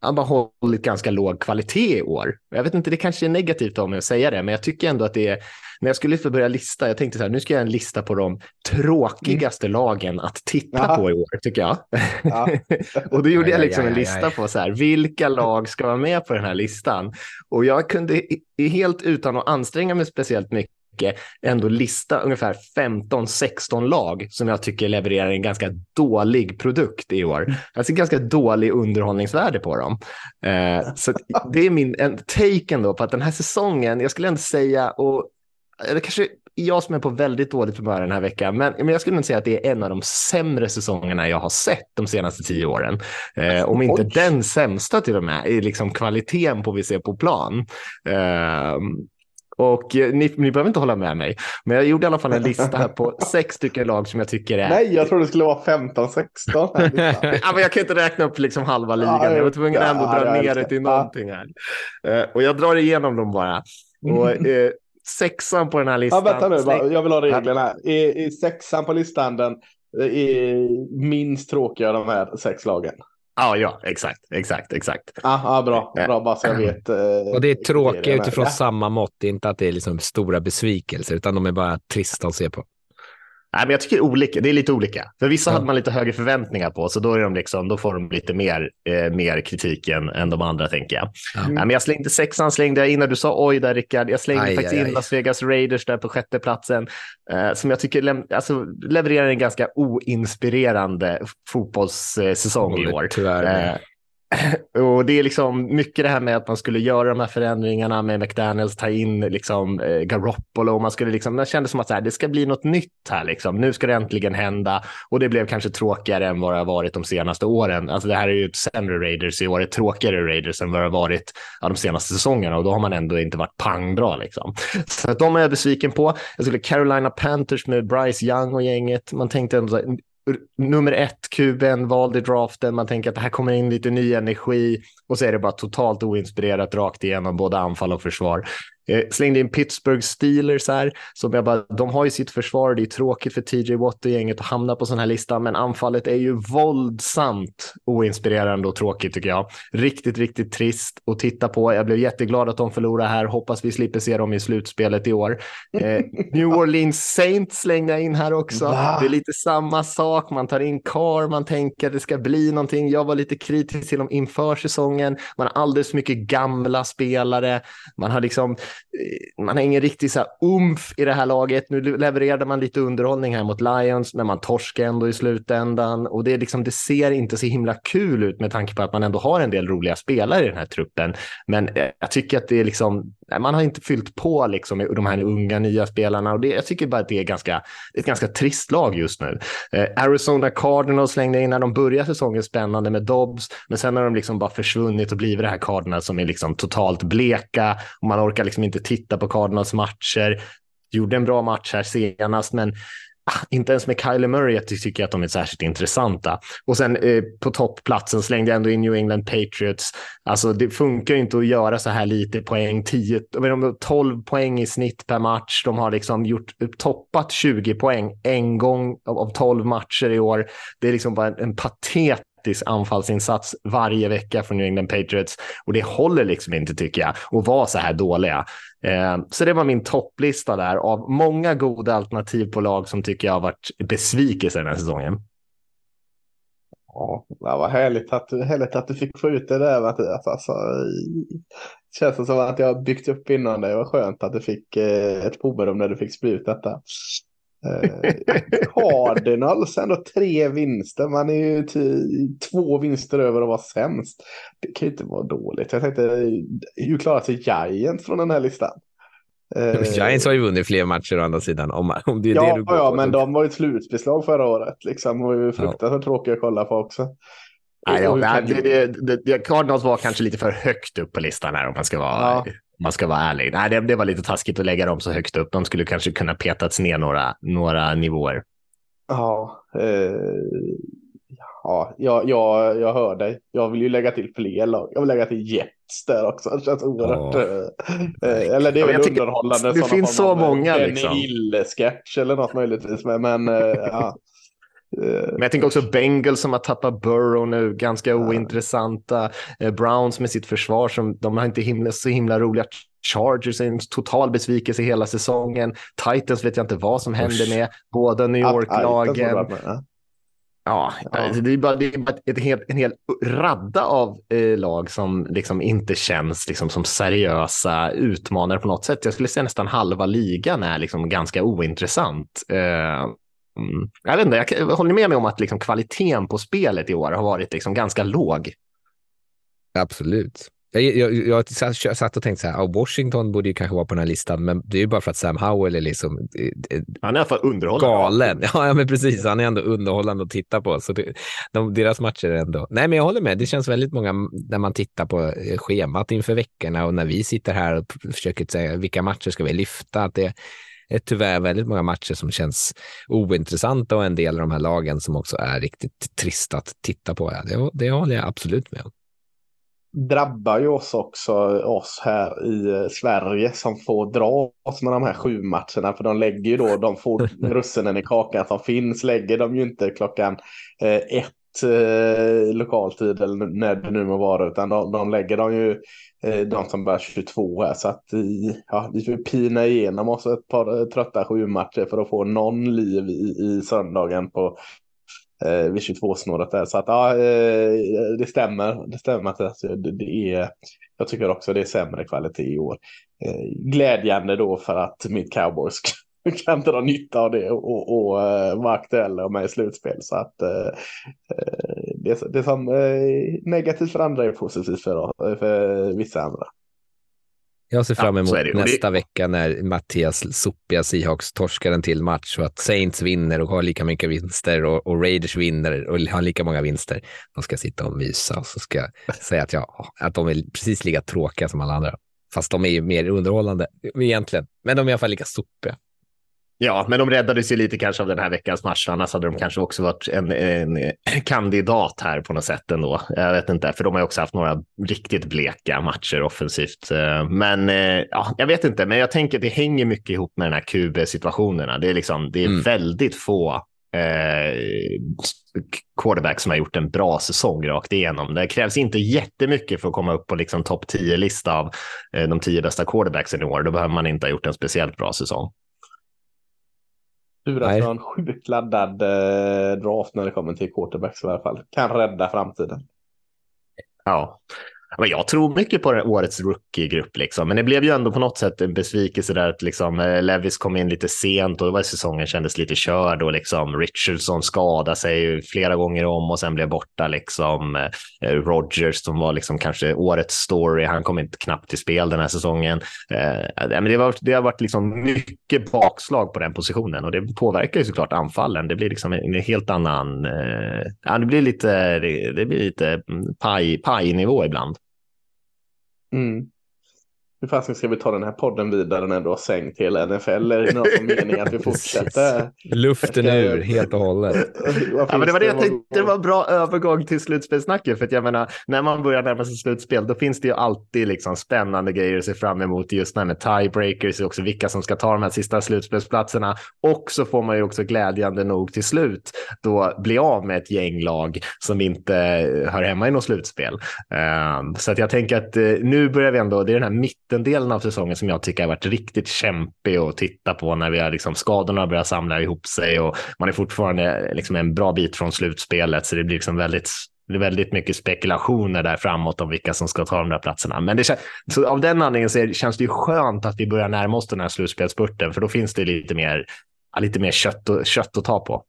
han har hållit ganska låg kvalitet i år. Jag vet inte, det kanske är negativt av mig att säga det, men jag tycker ändå att det är, när jag skulle börja lista, jag tänkte så här, nu ska jag en lista på de tråkigaste mm. lagen att titta ja. på i år, tycker jag. Ja. och då gjorde jag liksom en lista på så här, vilka lag ska vara med på den här listan? Och jag kunde helt utan att anstränga mig speciellt mycket ändå lista ungefär 15-16 lag som jag tycker levererar en ganska dålig produkt i år. Alltså ganska dålig underhållningsvärde på dem. Eh, så det är min en take ändå på att den här säsongen, jag skulle ändå säga, och det kanske jag som är på väldigt dåligt humör den här veckan, men, men jag skulle nog säga att det är en av de sämre säsongerna jag har sett de senaste tio åren. Eh, om inte Oj. den sämsta till och med, i liksom kvaliteten på vi ser på plan. Eh, och eh, ni, ni behöver inte hålla med mig, men jag gjorde i alla fall en lista här på sex stycken lag som jag tycker är... Nej, jag trodde det skulle vara 15-16. ja, men jag kan inte räkna upp liksom halva ligan. Ja, jag var tvungen att ändå ja, dra ner det till någonting här. Uh, och jag drar igenom dem bara. Och, uh, sexan på den här listan. Ja, vänta nu, bara, jag vill ha reglerna. I, I sexan på listan den är minst tråkiga de här sex lagen. Ja, ja, exakt, exakt, exakt. Ja, ah, bra, bra, bara så jag vet. Eh, och det är tråkiga utifrån samma mått, det är inte att det är liksom stora besvikelser, utan de är bara trista att se på. Nej, men jag tycker olika. det är lite olika. För vissa ja. hade man lite högre förväntningar på, så då, är de liksom, då får de lite mer, eh, mer kritik än, än de andra, tänker jag. Ja. Nej, men jag slängde sexan, slängde jag in när du sa oj där, Rickard. Jag slängde aj, faktiskt aj, in aj. Las Vegas Raiders där på sjätte platsen, eh, som jag tycker alltså, levererar en ganska oinspirerande fotbollssäsong i år. Tyvärr. Eh, och det är liksom mycket det här med att man skulle göra de här förändringarna med McDaniels, ta in liksom eh, Garoppolo. Man skulle liksom, det kändes som att så här, det ska bli något nytt här liksom. Nu ska det äntligen hända och det blev kanske tråkigare än vad det har varit de senaste åren. Alltså det här är ju ett sämre Raiders i år, ett tråkigare Raiders än vad det har varit de senaste säsongerna och då har man ändå inte varit pangbra liksom. Så att de är jag besviken på. Jag skulle Carolina Panthers med Bryce Young och gänget. Man tänkte ändå nummer ett kuben vald i draften. Man tänker att det här kommer in lite ny energi och så är det bara totalt oinspirerat rakt igenom både anfall och försvar. Eh, slängde in Pittsburgh Steelers här, som jag bara, de har ju sitt försvar, det är tråkigt för TJ Watt och gänget att hamna på sån här lista, men anfallet är ju våldsamt oinspirerande och tråkigt tycker jag. Riktigt, riktigt trist att titta på. Jag blev jätteglad att de förlorade här, hoppas vi slipper se dem i slutspelet i år. Eh, New Orleans Saints slängde jag in här också. Va? Det är lite samma sak, man tar in Carr, man tänker att det ska bli någonting. Jag var lite kritisk till dem inför säsongen, man har alldeles för mycket gamla spelare, man har liksom man har ingen riktig så här umf i det här laget. Nu levererade man lite underhållning här mot Lions, men man torskar ändå i slutändan och det, är liksom, det ser inte så himla kul ut med tanke på att man ändå har en del roliga spelare i den här truppen. Men eh, jag tycker att det är liksom, man har inte fyllt på liksom med de här unga nya spelarna och det, jag tycker bara att det är ganska, ett ganska trist lag just nu. Eh, Arizona Cardinals slängde in när de började säsongen spännande med Dobbs, men sen har de liksom bara försvunnit och blivit det här Cardinals som är liksom totalt bleka och man orkar liksom inte titta på Cardinals matcher. Gjorde en bra match här senast, men ah, inte ens med Kyler Murray tycker jag att de är särskilt intressanta. Och sen eh, på toppplatsen slängde jag ändå in New England Patriots. Alltså det funkar inte att göra så här lite poäng, 10, 12 poäng i snitt per match. De har liksom gjort, eh, toppat 20 poäng en gång av, av 12 matcher i år. Det är liksom bara en, en patet anfallsinsats varje vecka från New England Patriots och det håller liksom inte tycker jag att vara så här dåliga. Eh, så det var min topplista där av många goda alternativ på lag som tycker jag har varit besvikelse den här säsongen. Ja, vad härligt att, härligt att du fick få ut det där Mattias. Alltså, det som att jag byggt upp innan det. var skönt att du fick eh, ett påberöm när du fick spela ut detta. Eh, Cardinals ändå tre vinster. Man är ju två vinster över att vara sämst. Det kan ju inte vara dåligt. Jag tänkte, hur klarar sig Giants från den här listan? Eh, Giants har ju vunnit fler matcher å andra sidan. Om, om det är ja, det du går ja, men de var ju ett slutbeslag förra året. Liksom, och ju fruktansvärt ja. tråkiga att kolla på också. Nej, ja, det, det, det, Cardinals var kanske lite för högt upp på listan här om man ska vara ja man ska vara ärlig. Nej, det, det, var lite taskigt att lägga dem så högt upp. De skulle kanske kunna petats ner några, några nivåer. Ja, eh, ja jag, jag, jag hör dig. Jag vill ju lägga till fler lag. Jag vill lägga till Jets där också. Det känns oerhört. Oh. Eh, eller det är väl underhållande. Det finns så många. liksom. En sketch eller något möjligtvis. Men, men eh, ja. Men jag tänker också Bengals som har tappat Burrow nu, ganska ointressanta. Eh, Browns med sitt försvar som de har inte himla, så himla roliga. Chargers är en total besvikelse hela säsongen. Titans vet jag inte vad som händer med. Båda New York-lagen. Ja, alltså det är bara, det är bara ett helt, en hel radda av eh, lag som liksom inte känns liksom som seriösa utmanare på något sätt. Jag skulle säga nästan halva ligan är liksom ganska ointressant. Eh, Mm. Jag, vet inte, jag håller med mig om att liksom kvaliteten på spelet i år har varit liksom ganska låg. Absolut. Jag, jag, jag satt och tänkte så här, Washington borde ju kanske vara på den här listan, men det är ju bara för att Sam Howell är liksom... Han är i alla fall underhållande. Galen. Ja, ja, men precis. Han är ändå underhållande att titta på. Så det, de, deras matcher är ändå... Nej, men jag håller med. Det känns väldigt många när man tittar på eh, schemat inför veckorna och när vi sitter här och försöker säga vilka matcher ska vi lyfta. Att det, är tyvärr väldigt många matcher som känns ointressanta och en del av de här lagen som också är riktigt trista att titta på. Det, det håller jag absolut med om drabbar ju oss också, oss här i eh, Sverige som får dras med de här sju matcherna. För de lägger ju då, de får russinen i kakan som finns, lägger de ju inte klockan eh, ett eh, lokaltid eller när det nu må vara, utan de, de lägger de ju Eh, de som börjar 22 här. Så att ja, vi får pina igenom oss ett par eh, trötta sju matcher för att få någon liv i, i söndagen på eh, vid 22-snåret där. Så att ja, eh, det stämmer. Det stämmer att alltså, det, det, är, jag tycker också det är sämre kvalitet i år. Eh, glädjande då för att mitt cowboys kan dra nytta av det och, och, och vara aktuella och med i slutspel. Så att uh, det, det som eh, negativt för andra är positivt för, för vissa andra. Jag ser fram Ja, emot är. Och nästa vecka när Mattias sopiga Seahawks torskar en till match och att Saints vinner och har lika mycket vinster och, och Raiders vinner och har lika många vinster. De ska sitta och mysa och så ska jag säga att, jag, att de är precis lika tråkiga som alla andra. Fast de är ju mer underhållande egentligen. Men de är i alla fall lika sopiga. Ja, men de räddades ju lite kanske av den här veckans match. Annars hade de kanske också varit en, en kandidat här på något sätt ändå. Jag vet inte, för de har ju också haft några riktigt bleka matcher offensivt. Eh, Men eh, ja, jag vet inte, men jag tänker att det hänger mycket ihop med den här QB-situationerna. Det är liksom, det är Mm. väldigt få eh, quarterbacks som har gjort en bra säsong rakt igenom. Det krävs inte jättemycket för att komma upp på liksom topp 10-lista av eh, de tio bästa quarterbacksen i år. Då behöver man inte ha gjort en speciellt bra säsong. Tur att vi har en sjukt laddad eh, draft när det kommer till quarterbacks i alla fall. Kan rädda framtiden. Ja, men jag tror mycket på årets rookie-grupp, liksom. men det blev ju ändå på något sätt en besvikelse där att liksom, eh, Levis kom in lite sent och då var säsongen kändes lite körd och liksom, Richardson skadade sig flera gånger om och sen blev borta. Liksom, eh, Rogers som var liksom kanske årets story, han kom inte knappt till spel den här säsongen. Eh, men det, var, det har varit liksom mycket bakslag på den positionen och det påverkar ju såklart anfallen. Det blir liksom en helt annan, eh, ja, det blir lite, det, det blir lite mm, paj, pajnivå ibland. Mm. Hur fasen ska vi ta den här podden vidare när du har sänkt hela NFL? Är det någon mening att vi fortsätter? Luften ur helt och hållet. Ja, men det var det jag tänkte, det var en bra övergång till slutspelssnacket. För att jag menar, när man börjar närma sig slutspel, då finns det ju alltid liksom spännande grejer att se fram emot. Just det här med tiebreakers, också vilka som ska ta de här sista slutspelsplatserna. Och så får man ju också glädjande nog till slut då bli av med ett gäng lag som inte hör hemma i något slutspel. Ehm, så att jag tänker att eh, nu börjar vi ändå, det är den här mittendelen av säsongen som jag tycker har varit riktigt kämpig att titta på när vi har liksom skadorna börjar samla ihop sig och man är fortfarande eh, liksom en bra bit från slutspelet. Så det blir liksom väldigt det är väldigt mycket spekulationer där framåt om vilka som ska ta de där platserna. Men det, så av den anledningen så känns det ju skönt att vi börjar närma oss den här slutspelsspurten, för då finns det lite mer, lite mer kött, och, kött att ta på.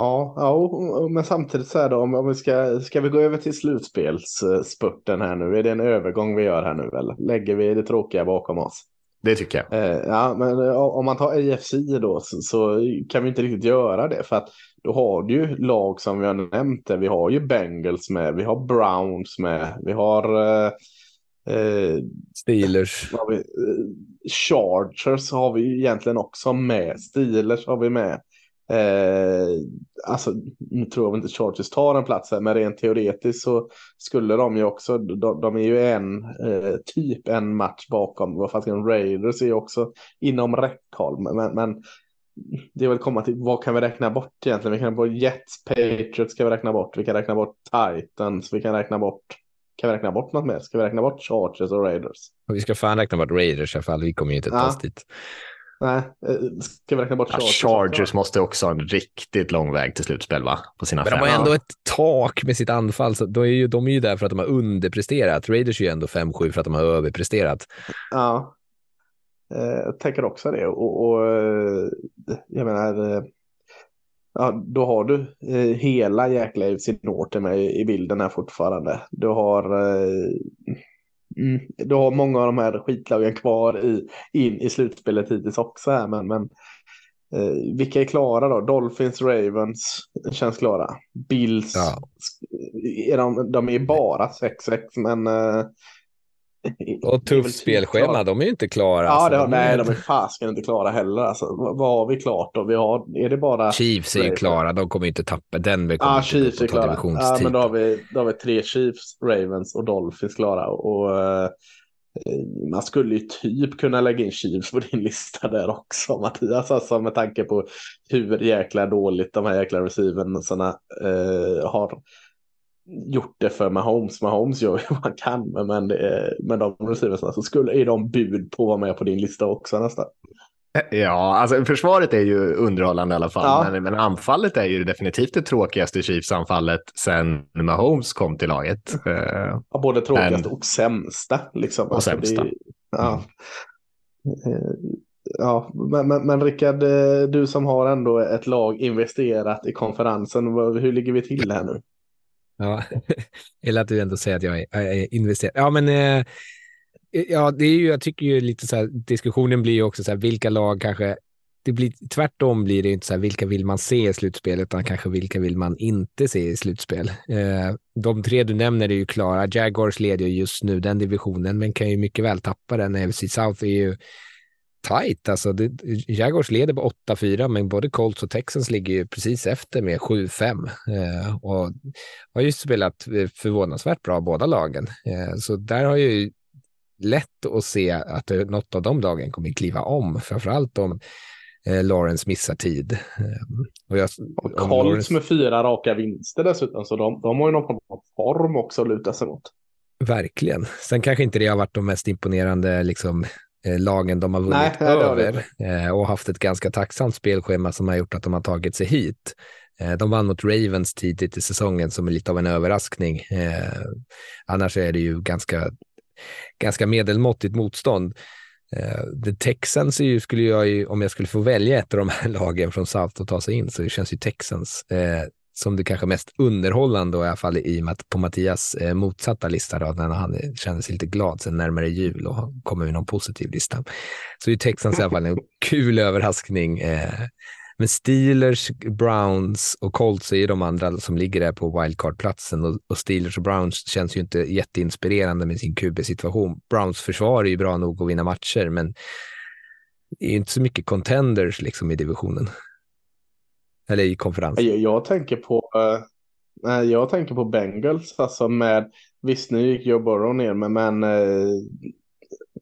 Ja, ja men samtidigt så är det om, om vi ska, ska vi gå över till slutspelsspurten här nu? Är det en övergång vi gör här nu eller lägger vi det tråkiga bakom oss? Det tycker jag. Eh, ja, men eh, om man tar AFC då så, så kan vi inte riktigt göra det för att då har du ju lag som vi har nämnt. det. Vi har ju Bengals med, vi har Browns med, vi har eh, eh, Steelers. har vi, eh, Chargers har vi egentligen också med. Steelers har vi med. Eh, alltså, nu tror jag inte Chargers tar en plats här, men rent teoretiskt så skulle de ju också, de, de är ju en, eh, typ en match bakom, vad fan Raiders är ju också inom räckhåll, men, men det är väl komma till, vad kan vi räkna bort egentligen? Vi kan räkna bort Jets, Patriots ska vi räkna bort, vi kan räkna bort Titans, vi kan räkna bort, kan vi räkna bort något mer? Ska vi räkna bort Chargers och Raiders? Vi ska fan räkna bort Raiders i alla fall. Vi kommer ju inte ta Ja. oss dit. Nej, eh, ska vi räkna bort Ja, Chargers? Chargers också? måste också ha en riktigt lång väg till slutspel va? på sina Men de fem. har ändå ett tak med sitt anfall, så då är ju, de är ju där för att de har underpresterat. Raiders är ju ändå 5-7 för att de har överpresterat. Ja, Eh, jag tänker också det. Och, och eh, jag menar, ja, då har du eh, hela jäkla FC Norte med i i bilden här fortfarande. Du har, eh, mm, du har många av de här skitlagen kvar i, in i slutspelet hittills också här, men, men eh, vilka är klara då? Dolphins, Ravens känns klara. Bills, Ja. är de, de är bara 6-6, men eh, Och tufft typ spelschema, de är ju inte klara. Ja, alltså. det De nej, de är fasken inte klara heller. Alltså, vad, har vi klart då? Vi har, är det bara... Chiefs är ju klara, de kommer ju inte tappa. Denver kommer Ja, inte gå Chiefs är klara. Ja, men då har, vi, då har vi tre Chiefs, Ravens och Dolphins klara. Och, eh, man skulle ju typ kunna lägga in Chiefs på din lista där också, Mattias. Alltså med tanke på hur jäkla dåligt de här jäkla receiversarna eh, har gjort det för Mahomes. Mahomes gör ju vad han kan, men, men de receiversarna så skulle, är de bud på att vara med på din lista också nästan. Ja, alltså försvaret är ju underhållande i alla fall, Ja. men, men anfallet är ju definitivt det tråkigaste Chiefs-anfallet sen Mahomes kom till laget. Eh, Ja, både tråkigaste Men- och sämsta. Liksom. Och sämsta. Det, ja. Eh, ja, men, men, men Rickard, eh, du som har ändå ett lag investerat i konferensen, hur ligger vi till här nu? Ja, eller att du ändå säger att jag är, är investerad. Ja, men eh, ja, det är ju, jag tycker ju lite så här, diskussionen blir ju också så här, vilka lag kanske, det blir tvärtom blir det inte så här, vilka vill man se i slutspel, utan kanske vilka vill man inte se i slutspel. Eh, de tre du nämner är ju klara. Jaguars leder ju just nu den divisionen, men kan ju mycket väl tappa den. AFC South är ju tight. Alltså det, Jaguars leder på 8-4, men både Colts och Texans ligger ju precis efter med 7-5 eh, och har ju spelat förvånansvärt bra båda lagen. Eh, så där har ju lätt att se att något av de lagen kommer kliva om, framförallt om eh, Lawrence missar tid. Eh, och, jag, och Colts Lawrence... med fyra raka vinster dessutom, så de, de har ju någon form också att luta sig mot. Verkligen. Sen kanske inte det har varit de mest imponerande liksom, Eh, lagen de har vunnit Nej, över eh, och haft ett ganska tacksamt spelschema som har gjort att de har tagit sig hit. Eh, de vann mot Ravens tidigt i säsongen som är lite av en överraskning. Annars är det ju ganska, ganska medelmåttigt motstånd. The Texans ju, skulle jag ju, om jag skulle få välja ett av de här lagen från South att ta sig in så det känns ju Texans som det kanske mest underhållande och i alla fall i på Mattias eh, motsatta lista då, när han kände sig lite glad sen närmare jul och kommer med någon positiv lista. Så är Texans i alla fall en kul överraskning. Eh, men Steelers, Browns och Colts är ju de andra som ligger där på wildcard-platsen och, och Steelers och Browns känns ju inte jätteinspirerande med sin QB-situation. Browns försvar är ju bra nog att vinna matcher, men det är ju inte så mycket contenders liksom i divisionen. Eller i konferens. Jag, jag tänker på uh, jag tänker på Bengals, alltså med, visst nu gick Joe Burrow ner, men, men uh,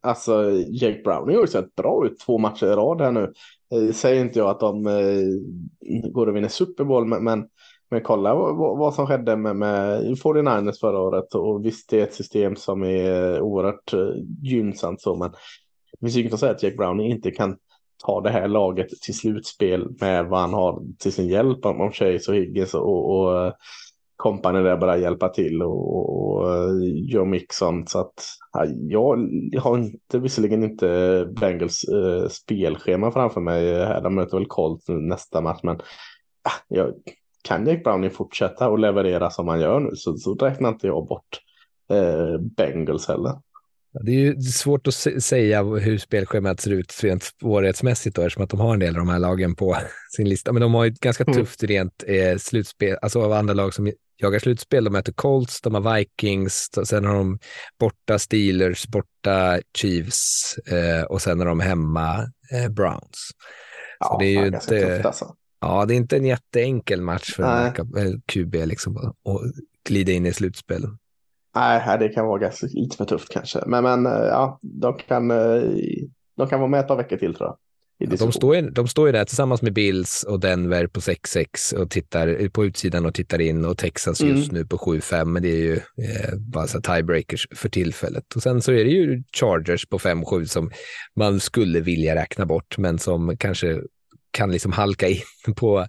alltså Jake Browning har ju sett bra ut två matcher i rad här nu. Uh, säger inte jag att de uh, går och vinner Super Bowl, men, men, men kolla vad, vad som skedde med, med 49ers förra året och visst det är ett system som är oerhört gynnsamt så, men det finns ju inget att säga att Jake Browning inte kan ta det här laget till slutspel med vad han har till sin hjälp om, Chase och Higgins och, och eh, kompani där bara hjälpa till och, och Joe eh, Mixon. Så att ja, jag har inte, visserligen inte Bengals eh, spelschema framför mig här. De möter väl Colts nästa match, men ja, jag, kan Jake Browning fortsätta och leverera som han gör nu så, så räknar inte jag bort eh, Bengals heller. Det är ju svårt att säga hur spelschemat ser ut rent svårighetsmässigt då, eftersom att de har en del av de här lagen på sin lista. Men de har ju ett ganska mm. tufft mm. rent eh, slutspel, alltså av andra lag som jagar slutspel. De möter Colts, de har Vikings, sen har de borta Steelers, borta Chiefs eh, och sen har de hemma eh, Browns. Ja, Så det är ju inte, tufft alltså. Ja, det är inte en jätteenkel match för QB liksom, att glida in i slutspel. Nej, det kan vara ganska lite för tufft kanske. Men, men eh, ja, de kan, eh, de kan vara med ett par veckor till tror jag. Ja, de, står ju, de står ju där tillsammans med Bills och Denver på 6-6 och tittar på utsidan och tittar in och Texas mm. just nu på 7-5, men det är ju eh, bara så tiebreakers för tillfället. Och sen så är det ju Chargers på 5-7 som man skulle vilja räkna bort, men som kanske kan liksom halka in på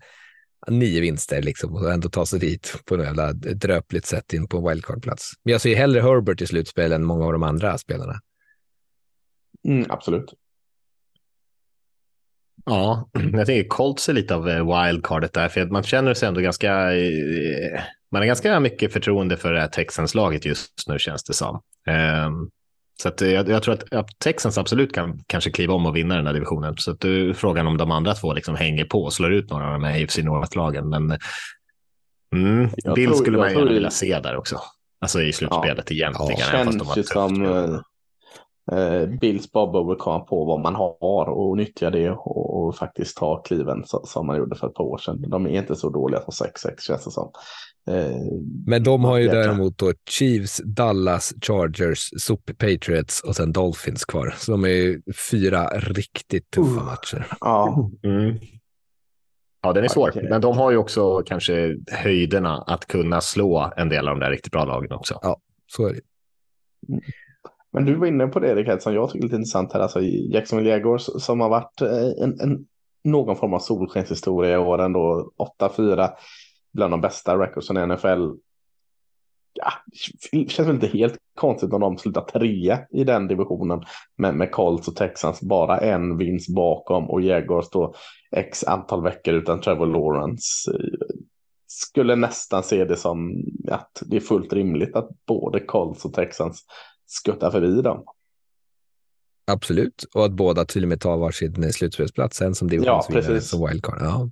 nio vinster liksom och ändå ta sig dit på något jävla dröpligt sätt in på en wildcard-plats. Men jag ser hellre Herbert i slutspel än många av de andra spelarna. Mm, absolut. Ja, jag tänker Colts är lite av eh, wildcardet där, för man känner sig ändå ganska... Eh, man har ganska mycket förtroende för det här Texans-laget just nu känns det som. Um, så att jag, jag, tror att, att Texans absolut kan kanske kliva om och vinna den här divisionen. Så att du, frågan om de andra två liksom hänger på och slår ut några av de här AFC North-lagen. Men mm, Bill skulle man gärna vilja se där också. Alltså i slutspelet ja, egentligen. Ja, känns fast de ju som eh, Bills bara behöver komma på vad man har och nyttja det och, och faktiskt ta kliven så, som man gjorde för ett par år sedan. De är inte så dåliga som 6-6 känns det som. Eh, Men de har ju däremot då Chiefs, Dallas, Chargers, Super Patriots och sen Dolphins kvar. Så de är ju fyra riktigt tuffa uh, matcher. Ja. Mm. Ja, den är svår. Okay. Men de har ju också kanske höjderna att kunna slå en del av de där riktigt bra lagen också. Ja, så är det. Mm. Men du var inne på det, Rickard, som jag tycker är lite intressant här. Alltså Jacksonville Jaguars som har varit eh, en, en, någon form av solskenshistoria i år ändå. 8-4 bland de bästa recordsen i NFL. Ja, det känns väl inte helt konstigt om de slutar trea i den divisionen med, med Colts och Texans bara en vinst bakom och Jaguars då x antal veckor utan Trevor Lawrence. skulle nästan se det som att det är fullt rimligt att både Colts och Texans skuttar förbi dem. Absolut, och att båda till och med tar varsin slutspelsplats, en som divisionsvinnare, ja, som wildcard. Ja,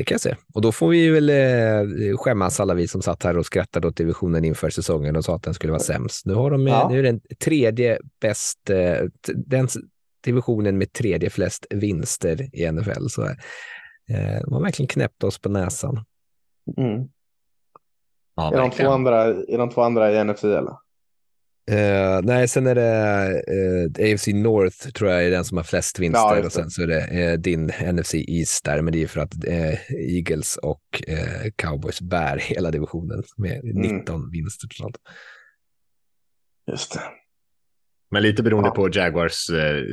det kan jag se. Och då får vi väl eh, skämmas alla vi som satt här och skrattade åt divisionen inför säsongen och sa att den skulle vara sämst. Nu, har de, ja. nu är den tredje bäst, eh, den divisionen med tredje flest vinster i NFL. Så eh, de har verkligen knäppt oss på näsan. Mm. Ja, är, de två andra, är de två andra i NFC eller? Uh, nej, sen är det uh, AFC North tror jag är den som har flest vinster ja, och sen så är det uh, din NFC East där, men det är för att Eagles och Cowboys bär hela divisionen med mm. 19 vinster totalt. Just det. Men lite beroende ja. på Jaguars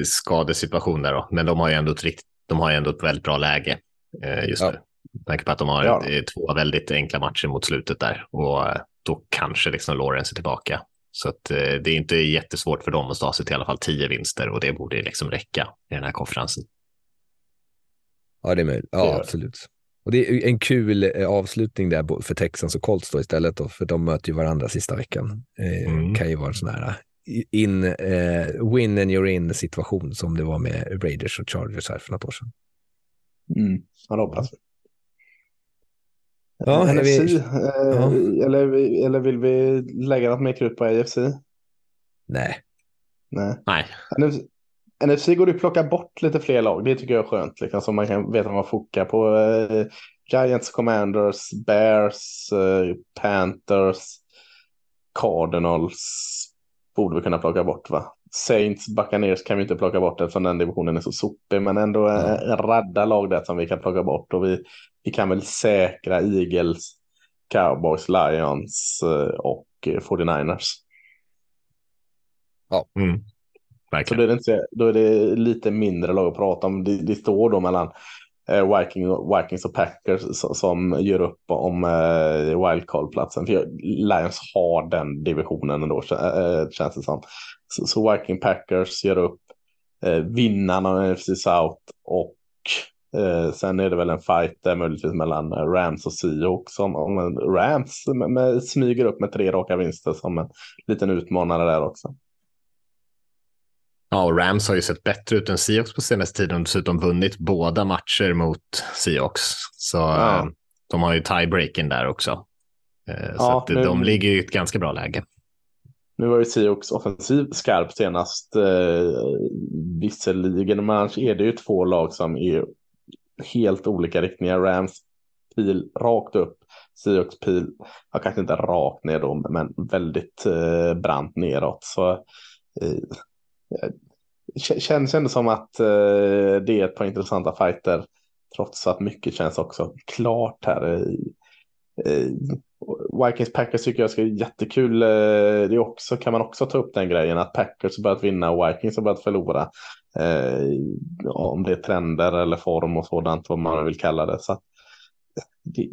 skadesituation där då, men de har ju ändå ett, rikt, de har ju ändå ett väldigt bra läge just ja. nu. Med tanke på att de har ja. två väldigt enkla matcher mot slutet där och då kanske liksom Lawrence är tillbaka. Så att, eh, det är inte jättesvårt för dem att ta sig till i alla fall tio vinster och det borde liksom räcka i den här konferensen. Ja, det är möjligt. Ja, absolut. Och det är en kul eh, avslutning där för Texans och Colts då istället, då, för de möter ju varandra sista veckan. Eh, mm. kan ju vara en sån här in, eh, win and you're in situation som det var med Raiders och Chargers här för något år sedan. Mm. Det hoppas. Ja, NFC, vi... Eh, ja. Eller, eller vill vi lägga något mer krut på AFC? Nej. Nej. Nej. NFC, NFC går det att plocka bort lite fler lag. Det tycker jag är skönt. Liksom, så man kan veta vad man fokar på. Eh, Giants, Commanders, Bears, eh, Panthers, Cardinals borde vi kunna plocka bort va? Saints, Buccaneers kan vi inte plocka bort eftersom den divisionen är så sopig. Men ändå en mm. radda lag där som vi kan plocka bort. Och vi, vi kan väl säkra Eagles, Cowboys, Lions eh, och 49ers. Eh, ja. Mm. Så då är, det inte, då är det lite mindre lag att prata om. Det, det står då mellan eh, Vikings och Packers som gör upp om eh, wildcard-platsen. För Lions har den divisionen ändå, eh, känns det som. Så, så Viking Packers gör upp eh, vinnarna av NFC South och Eh, sen är det väl en fight där möjligtvis mellan eh, Rams och Seahawks. Som, om Rams med, med, smyger upp med tre raka vinster som en liten utmanare där också. Ja, och Rams har ju sett bättre ut än Seahawks på senaste tiden och dessutom vunnit båda matcher mot Seahawks. Så ja. Eh, de har ju tiebreaken där också. Eh, så ja, att nu... de ligger i ett ganska bra läge. Nu var ju Seahawks offensiv skarp senast eh, visserligen, men annars är det ju två lag som är helt olika riktningar. Rams pil rakt upp, Seahawks pil, ja, kanske inte rakt ner då, men väldigt eh, brant neråt. Så känns ändå som att eh, det är ett par intressanta fighter, trots att mycket känns också klart här. Eh, eh Vikings Packers tycker jag ska vara jättekul. Eh, det också, kan man också ta upp den grejen att Packers har börjat vinna och Vikings har börjat förlora. Eh, om det är trender eller form och sådant, vad man vill kalla det. Så det,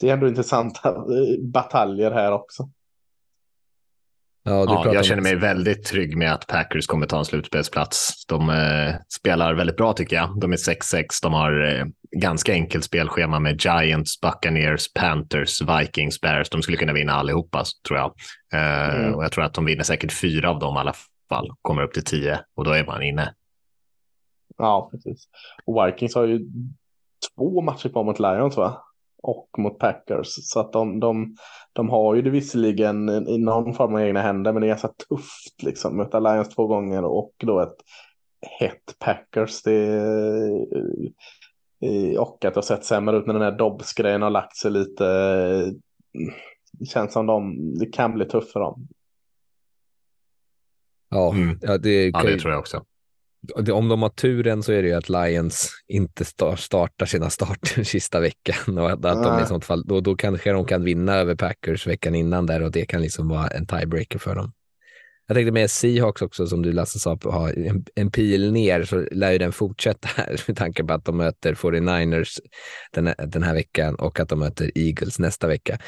det är ändå intressanta eh, bataljer här också. Ja, ja, jag känner mig väldigt trygg med att Packers kommer ta en slutspelsplats. De eh, spelar väldigt bra tycker jag. De är 6-6. De har eh, ganska enkelt spelschema med Giants, Buccaneers, Panthers, Vikings, Bears. De skulle kunna vinna allihopa tror jag. Eh, mm. Och jag tror att de vinner säkert fyra av dem i alla fall. Kommer upp till tio och då är man inne. Ja, precis. Och Vikings har ju två matcher kvar mot Lions va? Och mot Packers. Så att de, de, de har ju det visserligen i någon form av egna händer, men det är ganska tufft liksom. Möta Lions två gånger och då ett hett Packers. Det, och att det har sett sämre ut när den här Dobbs-grejen har lagt sig lite. Det känns som de, det kan bli tufft för dem. Ja, mm. ja, det, ja, det tror jag också om de har turen så är det ju att Lions inte startar sina starter sista veckan och att, att de i sånt fall, då, då kanske de kan vinna över Packers veckan innan där och det kan liksom vara en tiebreaker för dem. Jag tänkte med Seahawks också, som du Lasse sa, har en, en pil ner så lär ju den fortsätta här med tanke på att de möter 49ers den, den här veckan och att de möter Eagles nästa vecka.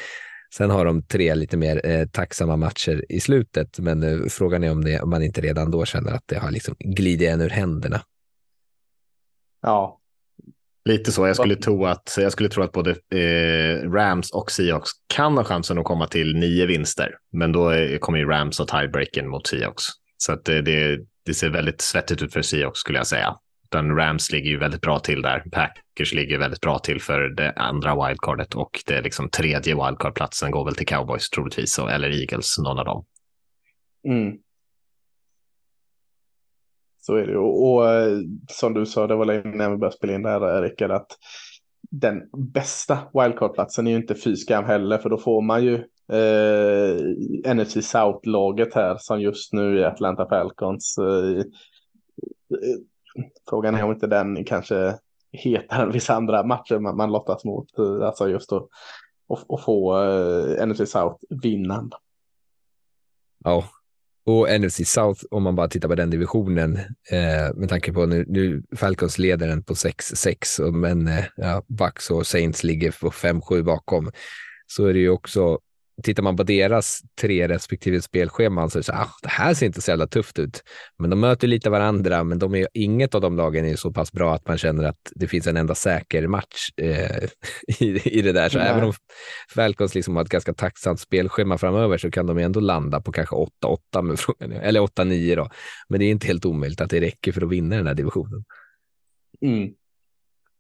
Sen har de tre lite mer eh, tacksamma matcher i slutet, men eh, frågan är om, det, om man inte redan då känner att det har liksom glidit en ur händerna. Ja, Lite så. Jag skulle, tro att, jag skulle tro att både eh, Rams och Seahawks kan ha chansen att komma till nio vinster. Men då är, kommer ju Rams och tiebreaken mot Seahawks. Så att det, det, det ser väldigt svettigt ut för Seahawks skulle jag säga. Utan Rams ligger ju väldigt bra till där. Packers ligger väldigt bra till för det andra wildcardet och det liksom tredje wildcardplatsen går väl till Cowboys troligtvis, eller Eagles, någon av dem. Mm. Så är det och, och eh, som du sa, det var länge när vi började spela in det här, Rickard, att den bästa wildcardplatsen är ju inte fyskam heller, för då får man ju eh, NFC South-laget här som just nu är Atlanta Falcons. Eh, frågan är om inte den kanske hetare än vissa andra matcher man, man lottas mot. Alltså just att och, få eh, uh, NFC South vinnande. Ja, och NFC South, om man bara tittar på den divisionen, eh, med tanke på nu, nu Falcons leder den på 6-6, men eh, ja, Bucks och Saints ligger på 5-7 bakom, så är det ju också tittar man på deras tre respektive spelscheman så är det så ah, det här ser inte så jävla tufft ut. Men de möter lite varandra, men de är, inget av de lagen är så pass bra att man känner att det finns en enda säker match eh, i, i det där. Så Nej. även om Falcons liksom har ett ganska tacksamt spelschema framöver så kan de ändå landa på kanske 8-8 med frågan, eller 8-9 då. Men det är inte helt omöjligt att det räcker för att vinna den här divisionen. Mm.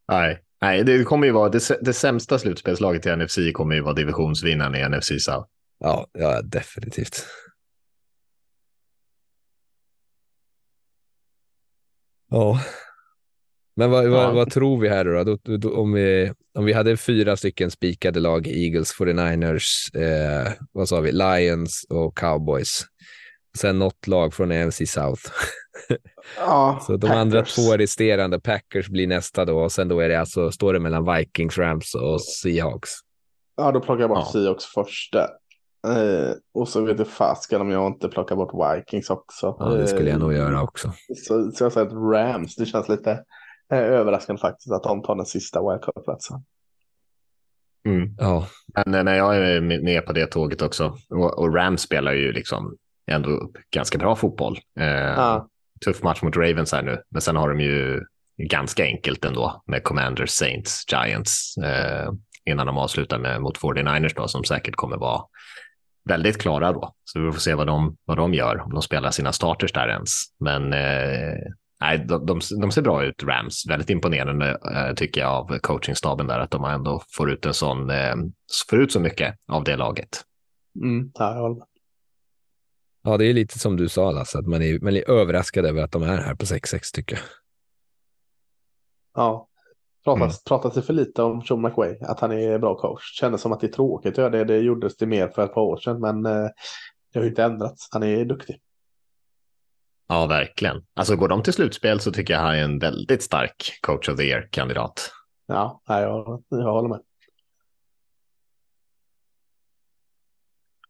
Nej, Nej, det kommer ju vara det, det sämsta slutspelslaget i NFC kommer ju vara divisionsvinnaren i NFC South. Ja, ja definitivt. Ja. Men vad, ja. vad, tror vi här då? då, då, då om, vi, om vi hade fyra stycken spikade lag, Eagles, 49ers, eh, vad sa vi, Lions och Cowboys. Sen något lag från NFC South. Ja, så de Packers. andra två resterande, Packers blir nästa då och sen då är det alltså, står det mellan Vikings, Rams och Seahawks. Ja, då plockar jag bort ja. Seahawks första. Eh, och så vet jag fasken om jag inte plockar bort Vikings också. Ja, det skulle jag nog göra eh, också. Så, så jag säger att Rams, det känns lite eh, överraskande faktiskt att de tar den sista wildcard-platsen. Mm. Ja. Men när jag är med på det tåget också, och, och Rams spelar ju liksom ändå upp ganska bra fotboll. Eh, ja. Tuff match mot Ravens här nu, men sen har de ju ganska enkelt ändå med Commanders, Saints, Giants eh, innan de avslutar med, mot 49ers då, som säkert kommer vara väldigt klara då. Så vi får se vad de, vad de gör, om de spelar sina starters där ens. Men eh, nej, de, de, de, ser bra ut, Rams. Väldigt imponerande eh, tycker jag av coachingstaben där, att de ändå får ut en sån, eh, får ut så mycket av det laget. Mm, ja, Ja, det är lite som du sa Lasse, att man är, man är överraskad över att de är här på 6-6 tycker jag. Ja, pratas, mm. pratas det för lite om Sean McWay, att han är bra coach. Kändes som att det är tråkigt att göra det. Det gjordes det mer för ett par år sedan, men eh, det har ju inte ändrats. Han är duktig. Ja, verkligen. Alltså går de till slutspel så tycker jag han är en väldigt stark coach of the year-kandidat. Ja, jag, jag håller med.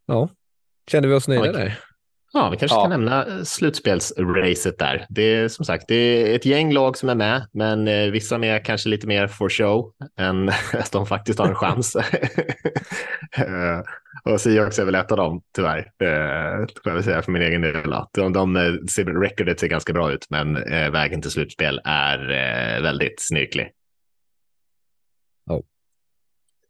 Ja, kände vi oss nöjda ja, där? Ja, vi kanske ja. ska nämna eh, slutspelsracet där. Det är som sagt det är ett gäng lag som är med, men eh, vissa med kanske lite mer for show än att de faktiskt har en chans. Eh, och Seahawks är väl ett av dem, tyvärr, uh, får jag väl säga för min egen del. De, de, de, recordet ser ganska bra ut, men vägen till slutspel är väldigt snirklig. Oh.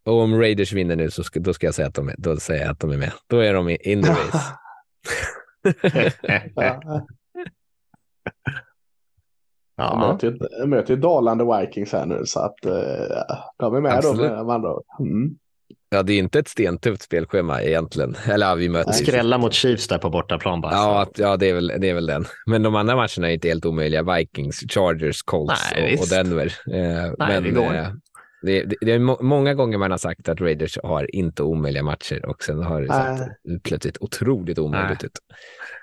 Och om Raiders vinner nu så ska, då ska jag säga att de då säger jag att de är med. Då är de in the race. Ja. Jag möter, jag möter ju dalande Vikings här nu så att uh, de är med Absolut. då med mm. Ja, det är inte ett stentufft spelschema egentligen. Eller ja, vi möter Skrälla mot Chiefs där på bortaplan bara. Ja, att, ja det, är väl, det är väl den. Men de andra matcherna är inte helt omöjliga. Vikings, Chargers, Colts Nej, och, och, Denver. Eh, Nej, men, det går. Eh, det, det, det, är må många gånger man har sagt att Raiders har inte omöjliga matcher och sen har det sett plötsligt otroligt omöjligt ut.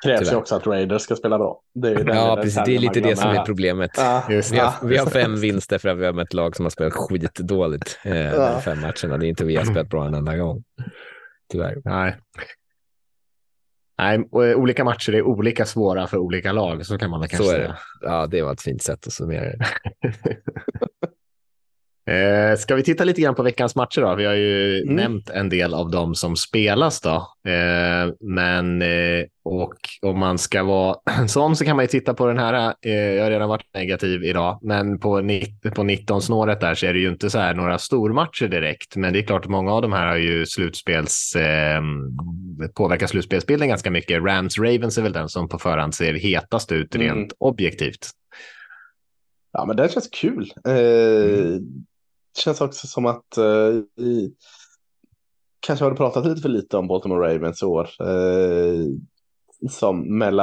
krävs ju också att Raiders ska spela bra. Det är ja, precis. Det är lite det som är problemet. Ja, vi, har, vi har fem vinster för att vi har mött lag som har spelat skitdåligt eh, ja. de fem matcherna. Det är inte vi har spelat bra en enda gång. Tyvärr. Nej. Nej, eh, olika matcher är olika svåra för olika lag, så kan man väl kanske säga. Ja, det var ett fint sätt att summera det. Eh, ska vi titta lite grann på veckans matcher då? Vi har ju Mm. nämnt en del av dem som spelas då. Eh, men eh, och om man ska vara sån så kan man ju titta på den här. Eh, jag har redan varit negativ idag, men på, på 19 snåret där så är det ju inte så här några stormatcher direkt. Men det är klart att många av de här har ju slutspels eh, påverkar slutspelsbilden ganska mycket. Rams Ravens är väl den som på förhand ser hetast ut Mm. rent objektivt. Ja, men det känns kul. Eh, Känns också som att eh, i, kanske har det pratat lite för lite om Baltimore Ravens i år. Eh, som med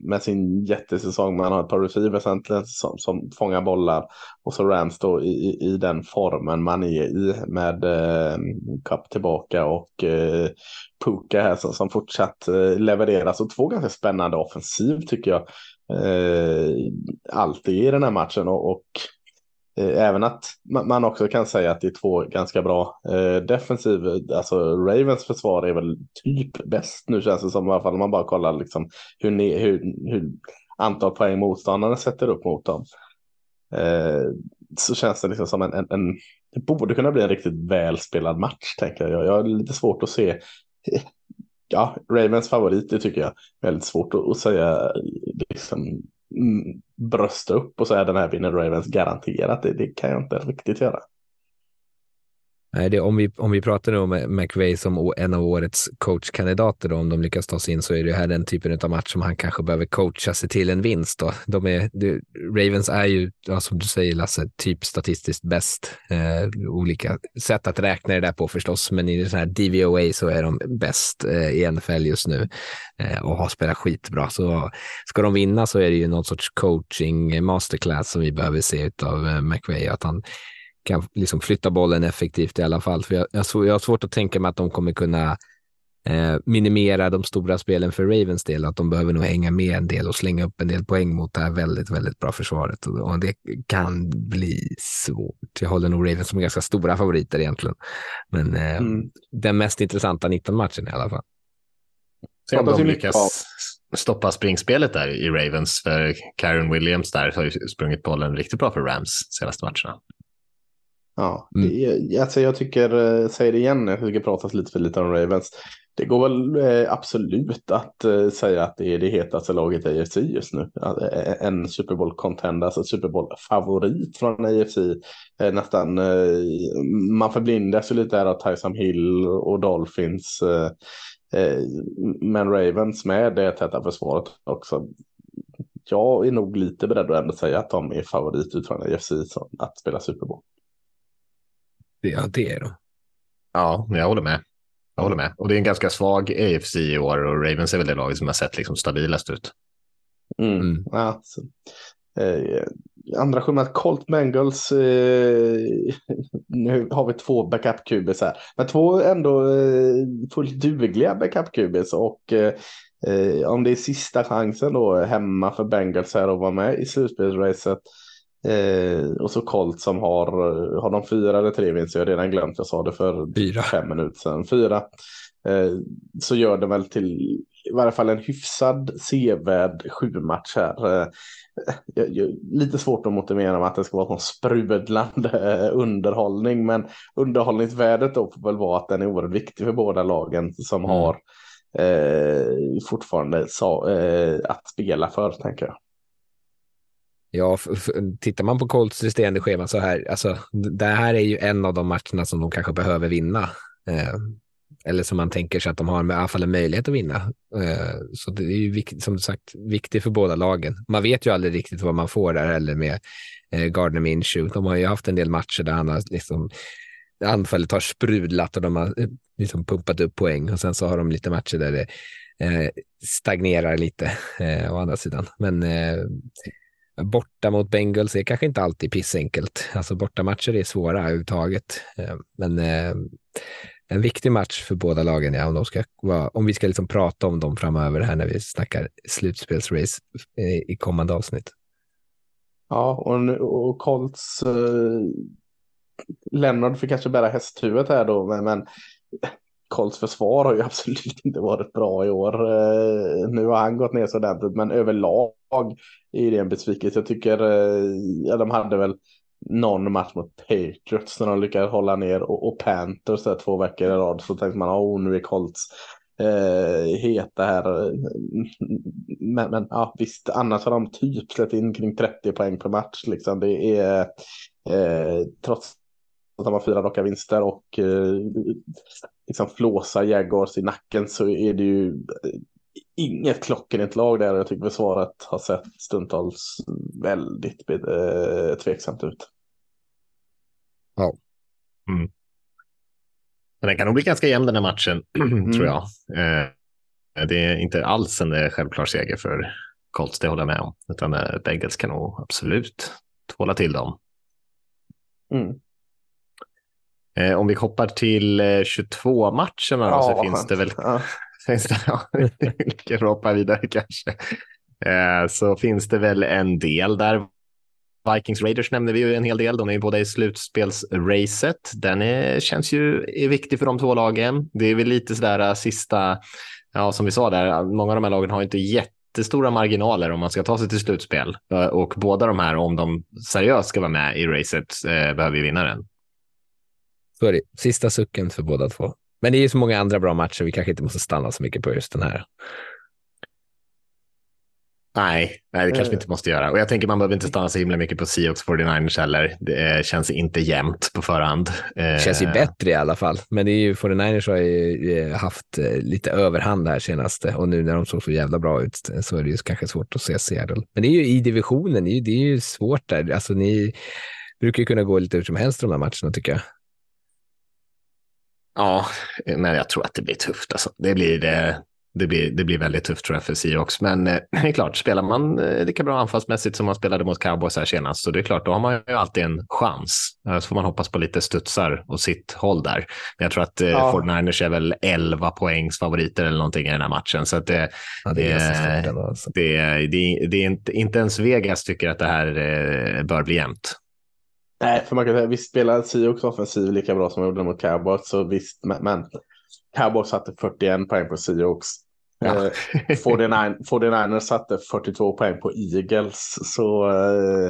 med sin jättesäsong. Man har ett par receivers äntligen som, som fångar bollar. Och så Rams då i, i, i den formen man är i med eh, Cup tillbaka och eh, Puka här som, som fortsatt eh, levererar. Så två ganska spännande offensiv tycker jag. Eh, alltid i den här matchen och, och Eh, även att man, också kan säga att det är två ganska bra eh, defensiv. Alltså Ravens försvar är väl typ bäst nu känns det som i alla fall om man bara kollar liksom hur, ne, hur, hur antal poäng motståndarna sätter upp mot dem. Eh, så känns det liksom som en, en, en det borde kunna bli en riktigt välspelad match tänker jag. Jag har lite svårt att se eh, ja, Ravens favorit, det tycker jag. Väldigt svårt att, att säga, eh, liksom, Mm, brösta upp och säga den här vinner Ravens garanterat. Det, det kan jag inte riktigt göra. Nej, det, om, vi, om vi pratar nu om McVay som en av årets coachkandidater, då, om de lyckas ta sig in, så är det här den typen av match som han kanske behöver coacha sig till en vinst. Då. De är, de, Ravens är ju, ja, som du säger Lasse, typ statistiskt bäst. Eh, olika sätt att räkna det där på förstås, men i den här DVOA så är de bäst eh, i NFL just nu eh, och har spelat skitbra. Så ska de vinna så är det ju någon sorts coaching masterclass som vi behöver se av eh, McVay, att han kan liksom flytta bollen effektivt i alla fall. För jag, jag, jag har svårt att tänka mig att de kommer kunna eh, minimera de stora spelen för Ravens del, att de behöver nog hänga med en del och slänga upp en del poäng mot det här väldigt, väldigt bra försvaret. Och, och det kan bli svårt. Jag håller nog Ravens som ganska stora favoriter egentligen. Men eh, Mm. den mest intressanta 19-matchen i alla fall. Se om de lyckas stoppa springspelet där i Ravens. För Karen Williams där har ju sprungit bollen riktigt bra för Rams senaste matcherna. Ja, Mm. det- alltså jag tycker, eh, säger det igen, jag tycker det pratas lite för lite om Ravens. Det går väl eh, absolut att eh, säga att det är det hetaste laget i AFC just nu. En Super Bowl-contender, alltså Super Bowl-favorit från AFC. Eh, Nästan, eh, man förblindas ju lite här av Tyson Hill och Dolphins. eh, Men Ravens med det täta försvaret också. Jag är nog lite beredd att ändå säga att de är favorit utifrån AFC att spela Super Bowl. Ja, det är de. Ja, jag håller med. Jag håller med. Och det är en ganska svag AFC i år och Ravens är väl det laget som har sett liksom stabilast ut. Mm. Mm. Ja, så. Eh, andra skedet, Colt Bengals. Eh, nu har vi två backup-QBs här. Men två ändå eh, fullt dugliga backup-QBs. Och eh, eh, om det är sista chansen då hemma för Bengals här att vara med i slutspelsracet. Eh, och så Colt som har, har de fyra eller tre vinster, jag har redan glömt, jag sa det för Fyra. fem minuter sedan. Fyra. Eh, så gör det väl till i varje fall en hyfsad sevärd sju match här. Eh, lite svårt att motivera med att det ska vara någon sprudlande eh, underhållning, men underhållningsvärdet då får väl vara att den är oerhört viktig för båda lagen som Mm. har eh, fortfarande sa, eh, att spela för, tänker jag. Ja, tittar man på Colts resterande schema så här, alltså det här är ju en av de matcherna som de kanske behöver vinna. Eh, eller som man tänker sig att de har i alla fall en möjlighet att vinna. Eh, så det är ju vikt, som sagt viktigt för båda lagen. Man vet ju aldrig riktigt vad man får där heller med eh, Gardner Minshew. De har ju haft en del matcher där han har liksom anfallet har sprudlat och de har eh, liksom pumpat upp poäng och sen så har de lite matcher där det eh, stagnerar lite eh, å andra sidan. Men eh, borta mot Bengals är kanske inte alltid pissenkelt. Alltså bortamatcher är svåra överhuvudtaget. Eh, men eh, en viktig match för båda lagen, ja, om, de ska vara, om vi ska liksom prata om dem framöver här när vi snackar slutspelsrace eh, i kommande avsnitt. Ja, och, och Colts eh, Leonard fick kanske bära hästhuvudet här då, men, men Colts försvar har ju absolut inte varit bra i år. Eh, nu har han gått ner så ordentligt, men överlag är det en besvikelse. Jag tycker, eh, ja, de hade väl någon match mot Patriots när de lyckades hålla ner och, och Panthers där två veckor i rad så tänkte man oh nu är Colts eh, heta här. Eh, men, men ja, visst, annars har de typ släppt in kring 30 poäng per match. Liksom. Det är eh, trots att de har fyra raka vinster och eh, liksom flåsar Jaguars i nacken så är det ju inget klockrent lag där. Jag tycker försvaret har sett stundtals väldigt eh, tveksamt ut. Ja. Mm. Men den kan nog bli ganska jämn den här matchen, mm. tror jag. Eh, det är inte alls en självklar seger för Colts, det håller jag med om. Utan eh, Bengals kan nog absolut tvåla till dem. Mm. Eh, om vi hoppar till 22-matcherna ja, så finns det väl... Ja. finns det, ja, vi kan hoppa vidare kanske. så finns det väl en del där. Vikings Raiders nämnde vi ju en hel del. De är ju båda i slutspelsracet. Den är, känns ju är viktig för de två lagen. Det är väl lite sådär äh, sista, ja som vi sa där, många av de här lagen har inte jättestora marginaler om man ska ta sig till slutspel. Äh, och båda de här, om de seriöst ska vara med i racet, eh, behöver ju vinna den. Så är det. Sista sucken för båda två. Men det är ju så många andra bra matcher. Vi kanske inte måste stanna så mycket på just den här. Nej, nej, det kanske vi inte måste göra. Och jag tänker man behöver inte stanna så himla mycket på Seahawks 49ers heller. Det känns inte jämnt på förhand. Det känns ju eh, bättre i alla fall. Men det är ju 49ers har ju haft eh, lite överhand här senaste och nu när de såg så jävla bra ut så är det ju kanske svårt att se Seattle. Men det är ju i divisionen, det är ju, det är ju svårt där. Alltså ni brukar ju kunna gå lite hur som helst de här matcherna tycker jag. Ja, men jag tror att det blir tufft. Alltså. Det blir det det blir, det blir väldigt tufft tror jag för Seahawks. Men eh, det är klart, spelar man eh, lika bra anfallsmässigt som man spelade mot Cowboys här senast, så det är klart, då har man ju alltid en chans. Eh, så får man hoppas på lite studsar och sitt håll där. Men jag tror att ja. 49ers är väl 11 poängs favoriter eller någonting i den här matchen. Så det, ja, det, är det, det, det, det, är inte, inte ens Vegas tycker att det här bör bli jämnt. Nej, för man kan säga visst spelar Seahawks offensiv lika bra som de gjorde mot Cowboys, så visst, men, men Cowboys satte 41 poäng på Seahawks. Ja. 49, eh, 49ers satte 42 poäng på Eagles. Så eh,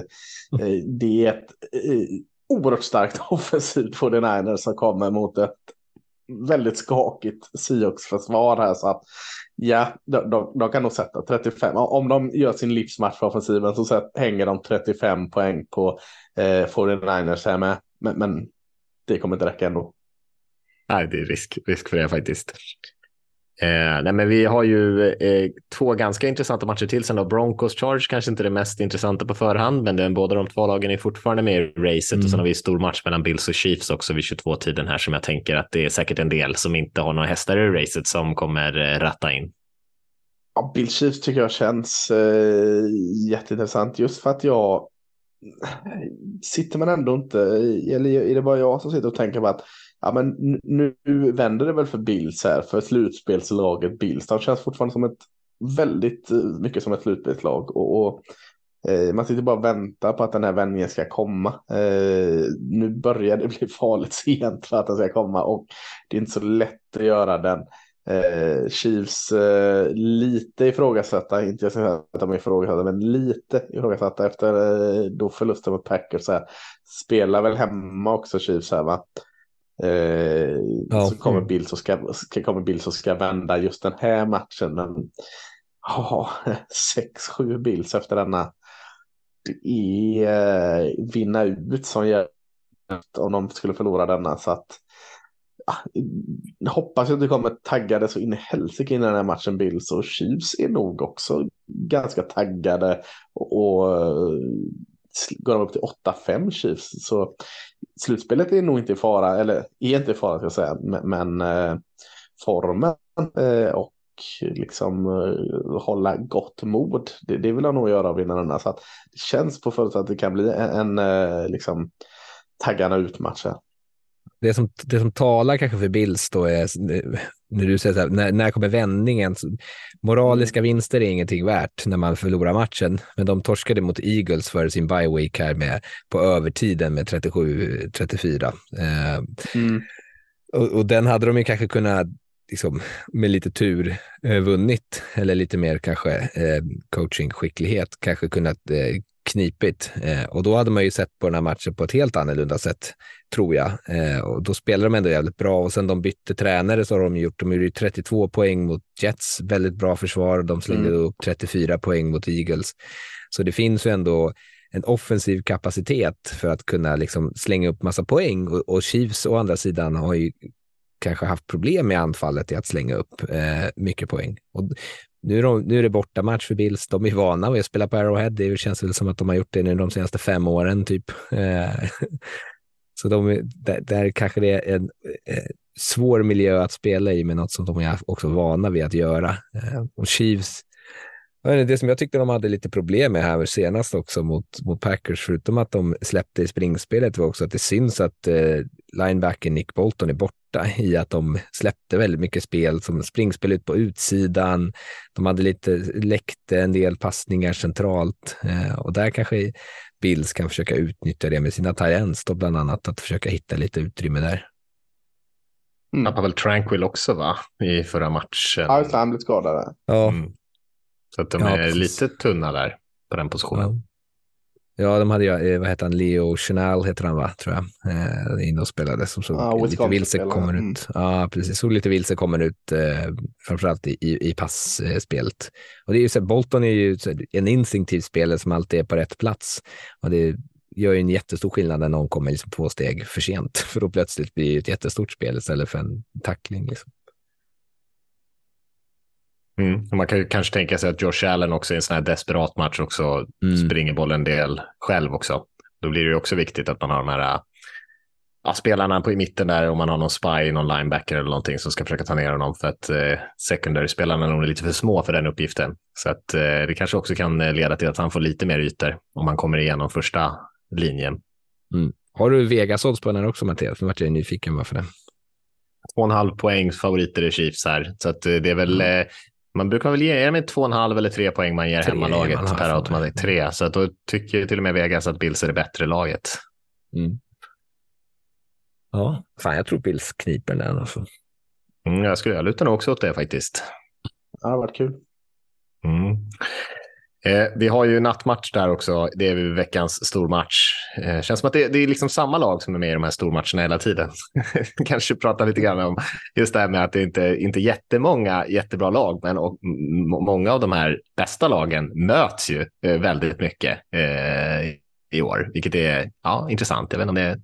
eh, det är ett eh, oerhört starkt offensivt 49ers som kommer mot ett väldigt skakigt Seahawks-försvar här. Så att ja, de, de, de, kan nog sätta 35. Om de gör sin livsmatch för offensiven så sätt, hänger de 35 poäng på eh, 49ers här med. Men, men det kommer inte räcka ändå. Nej, det är risk, risk för det faktiskt. Eh, nej, men vi har ju eh, två ganska intressanta matcher till sen då. Broncos Charge kanske inte det mest intressanta på förhand, men den, båda de två lagen är fortfarande med i racet mm. och sen har vi stor match mellan Bills och Chiefs också vid 22-tiden här som jag tänker att det är säkert en del som inte har några hästar i racet som kommer eh, ratta in. Ja, Bills Chiefs tycker jag känns eh, jätteintressant just för att jag sitter man ändå inte, eller är det bara jag som sitter och tänker på att ja, men nu, nu vänder det väl för Bills här, för slutspelslaget Bills. De känns fortfarande som ett väldigt eh, mycket som ett slutspelslag. Och, och eh, man sitter bara och väntar på att den här vändningen ska komma. Eh, nu börjar det bli farligt sent för att den ska komma och det är inte så lätt att göra den. Eh, Chiefs eh, lite ifrågasatta, inte jag säger att de är ifrågasatta, men lite ifrågasatta efter eh, då förlusten mot Packers. Här. Spelar väl hemma också Chiefs här va? Eh, ja. Så kommer Bill som ska, kommer Bill som ska vända just den här matchen. Men, oh, 6-7 Bills efter denna. Det är eh, vinna ut som gör om de skulle förlora denna. Så att hoppas att det kommer taggade så in i helsike innan den här matchen Bills och Chiefs är nog också ganska taggade och, och går de upp till 8-5 Chiefs så slutspelet är nog inte i fara, eller är inte i fara ska jag säga, men, men eh, formen eh, och liksom eh, hålla gott mod, det, det vill jag nog göra av vinnarna. Så att det känns på förutsättning att det kan bli en, en liksom taggarna ut match det som, det som talar kanske för Bills då är, när du säger så här, när, när kommer vändningen? Moraliska mm. vinster är ingenting värt när man förlorar matchen, men de torskade mot Eagles för sin bye week här med, på övertiden med 37-34. Eh, mm. och, och, den hade de ju kanske kunnat, liksom, med lite tur, eh, vunnit, eller lite mer kanske eh, coachingskicklighet, kanske kunnat eh, knipigt. Eh, och då hade man ju sett på den här matchen på ett helt annorlunda sätt, tror jag. Eh, och då spelade de ändå jävligt bra och sen de bytte tränare så har de gjort, de gjorde 32 poäng mot Jets, väldigt bra försvar. De slängde mm. upp 34 poäng mot Eagles. Så det finns ju ändå en offensiv kapacitet för att kunna liksom slänga upp massa poäng och, och Chiefs å andra sidan har ju kanske haft problem med anfallet i att slänga upp eh, mycket poäng. Och nu är, de, nu är det borta match för Bills. De är vana vid att spela på Arrowhead. Det känns väl som att de har gjort det nu de senaste fem åren typ. Eh, så de, där, där kanske det är en eh, svår miljö att spela i, men något som de är också vana vid att göra. Eh, och Chiefs, det som jag tyckte de hade lite problem med här senast också mot, mot Packers, förutom att de släppte i springspelet, var också att det syns att eh, linebacken Nick Bolton är borta i att de släppte väldigt mycket spel som springspel ut på utsidan. De hade lite läckte en del passningar centralt eh, och där kanske Bills kan försöka utnyttja det med sina tight då bland annat, att försöka hitta lite utrymme där. Mm. Tappade väl Tranquil också va? I förra matchen. Ja, han blev skadad. Ja. Mm. Så att de ja, är precis. lite tunna där på den positionen. Ja. de hade ju, eh, vad heter han, Leo Chenal heter han va, tror jag, eh, inne och spelade som såg ja, lite vilse kommer mm. ut. Ja, precis, såg lite vilse kommer ut, eh, framförallt i, i, i passspelet. Och det är ju så Bolton är ju en instinktiv spelare som alltid är på rätt plats. Och det gör ju en jättestor skillnad när någon kommer liksom två steg för sent, för då plötsligt blir det ett jättestort spel istället för en tackling. Liksom. Mm. Man kan ju kanske tänka sig att Josh Allen också i en sån här desperat match också mm. springer bollen en del själv också. Då blir det ju också viktigt att man har de här ja, spelarna på i mitten där om man har någon spy, någon linebacker eller någonting som ska försöka ta ner honom för att eh, secondary-spelarna är lite för små för den uppgiften. Så att eh, det kanske också kan leda till att han får lite mer ytor om man kommer igenom första linjen. Mm. Har du Vegas-odds på den här också Mattias? Nu vart jag nyfiken varför det. Två och en halv poäng favoriter i Chiefs här. Så att det är väl mm. Man brukar väl ge, är det med två och en halv eller tre poäng man ger tre, hemmalaget man per automatik? Tre, så att då tycker till och med Vegas att Bills är det bättre laget. Mm. Ja, fan jag tror Bills kniper den alltså. Mm, jag skulle luta nog också åt det faktiskt. Ja, det har varit kul. Mm. Eh, vi har ju nattmatch där också. Det är veckans stormatch. Eh, känns som att det, det, är liksom samma lag som är med i de här stormatcherna hela tiden. Kanske prata lite grann om just det här med att det inte inte jättemånga jättebra lag, men och, många av de här bästa lagen möts ju eh, väldigt mycket eh, i år, vilket är ja, intressant. Jag vet inte om det,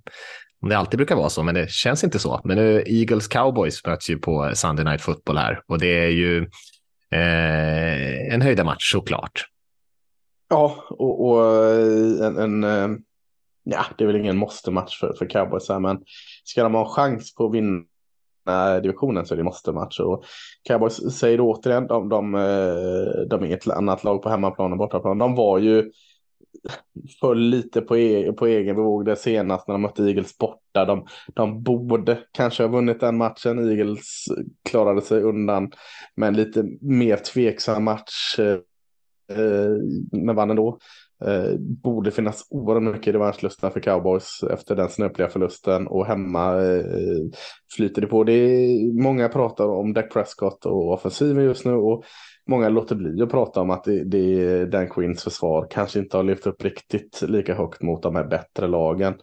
om det alltid brukar vara så, men det känns inte så. Men nu Eagles Cowboys möts ju på Sunday Night Football här och det är ju eh, en höjda match såklart. Ja, och, och eh, en, en, eh, ja, det är väl ingen måste-match för, för Cowboys här, men ska de ha en chans på att vinna divisionen så är det måste-match. Och Cowboys säger återigen, de, de, eh, de är ett annat lag på hemmaplan och bortaplan. De var ju föll lite på, e på egen bevåg det senast när de mötte Eagles borta. De, de borde kanske ha vunnit den matchen. Eagles klarade sig undan med en lite mer tveksam match Eh, Eh, men vann ändå. Eh, borde finnas oerhört mycket revanschlusta för cowboys efter den snöpliga förlusten och hemma eh, flyter det på. Det är, många pratar om Dak Prescott och offensiven just nu och många låter bli att prata om att det, det, Dan Quinns försvar kanske inte har levt upp riktigt lika högt mot de här bättre lagen.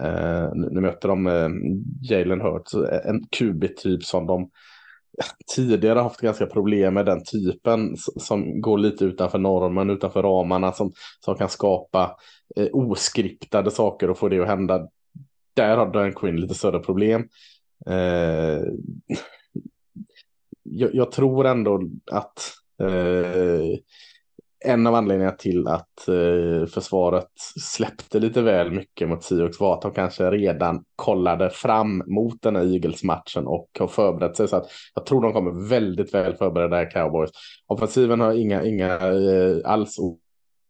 Eh, nu möter de eh, Jalen Hurts, en QB-typ som de tidigare haft ganska problem med den typen som går lite utanför normen, utanför ramarna, som, som kan skapa eh, oskriptade saker och få det att hända. Där har Dan Quinn lite större problem. Eh, jag, jag, tror ändå att eh, en av anledningarna till att eh, försvaret släppte lite väl mycket mot Seahawks var att de kanske redan kollade fram mot den här Eagles-matchen och har förberett sig. Så att jag tror de kommer väldigt väl förberedda här Cowboys. Offensiven har inga, inga eh, alls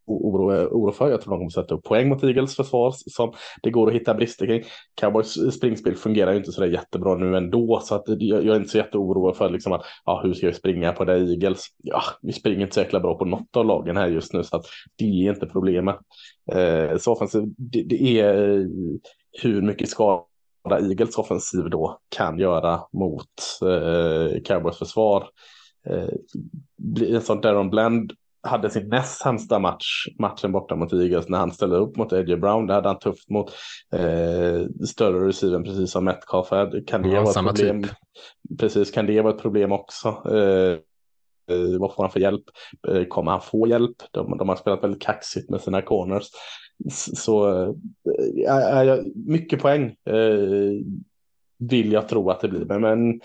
oro, oro för. Jag tror de kommer sätta upp poäng mot Eagles försvar som det går att hitta brister kring. Cowboys springspel fungerar ju inte sådär jättebra nu ändå så att jag, jag är inte så jätteoroad för liksom att ja, hur ska vi springa på det Eagles? Ja, vi springer inte så jäkla bra på något av lagen här just nu så att det är inte problemet. Eh, så offensiv, det, det är eh, hur mycket skada Eagles offensiv då kan göra mot eh, Cowboys försvar. Eh, en sån Darren Bland hade sin näst sämsta match, matchen borta mot Eagles när han ställde upp mot Eddie Brown. Det hade han tufft mot eh, större receiven precis som Metcalf. Kan det Ja, vara ett problem? typ. Precis, kan det vara ett problem också? Eh, eh, vad får han för hjälp? Eh, kommer han få hjälp? De, de har spelat väldigt kaxigt med sina corners. Så eh, mycket poäng eh, vill jag tro att det blir. Men, men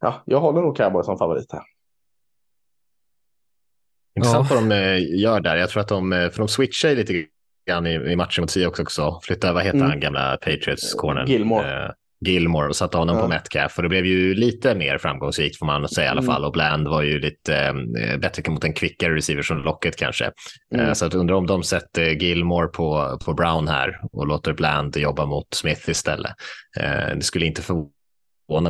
ja, jag håller nog Cowboys som favorit här. Intressant Ja. vad de eh, gör där. Jag tror att de, eh, för de switchar lite grann i, i matchen mot Seahawks också. Flyttar, vad heter Mm. han, gamla Patriots-cornern? Gilmore. Eh, Gilmore och satte honom Ja. på Metcalf. Och det blev ju lite mer framgångsrikt får man säga i alla Mm. fall. Och Bland var ju lite eh, bättre mot en kvickare receiver som Locket kanske. Eh, Mm. så att undrar om de sätter Gilmore på, på Brown här och låter Bland jobba mot Smith istället. Eh, det skulle inte förvåna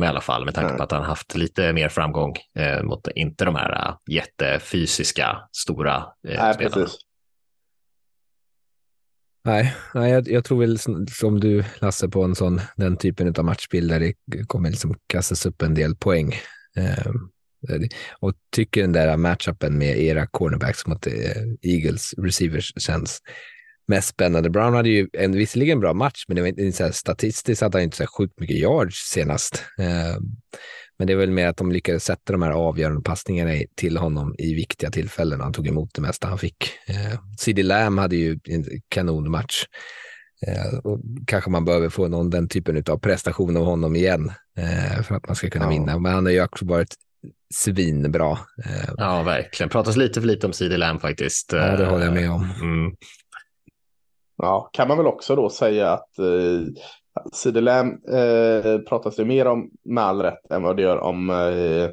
mig i alla fall med tanke Nej. på att han haft lite mer framgång eh, mot inte de här eh, jättefysiska stora eh, Nej, spelarna. precis. Nej, nej jag, jag tror väl som- som du Lasse på en sån, den typen av matchbild där det kommer liksom kastas upp en del poäng. Eh, och tycker den där matchupen med era cornerbacks mot eh, Eagles receivers känns mest spännande. Brown hade ju en visserligen bra match, men det var inte så här, statistiskt hade han inte så här sjukt mycket yards senast. Eh, men det är väl mer att de lyckades sätta de här avgörande passningarna till honom i viktiga tillfällen. Han tog emot det mesta han fick. Eh, CD Lamb hade ju en kanonmatch. Eh, och kanske man behöver få någon den typen av prestation av honom igen för att man ska kunna Ja. vinna. Men han har ju också varit svinbra. Ja, verkligen. Pratas lite för lite om CD Lamb faktiskt. ja, det håller jag med om. Mm. Ja, kan man väl också då säga att eh, CD Lamb eh, pratas det mer om med all rätt än vad det gör om eh,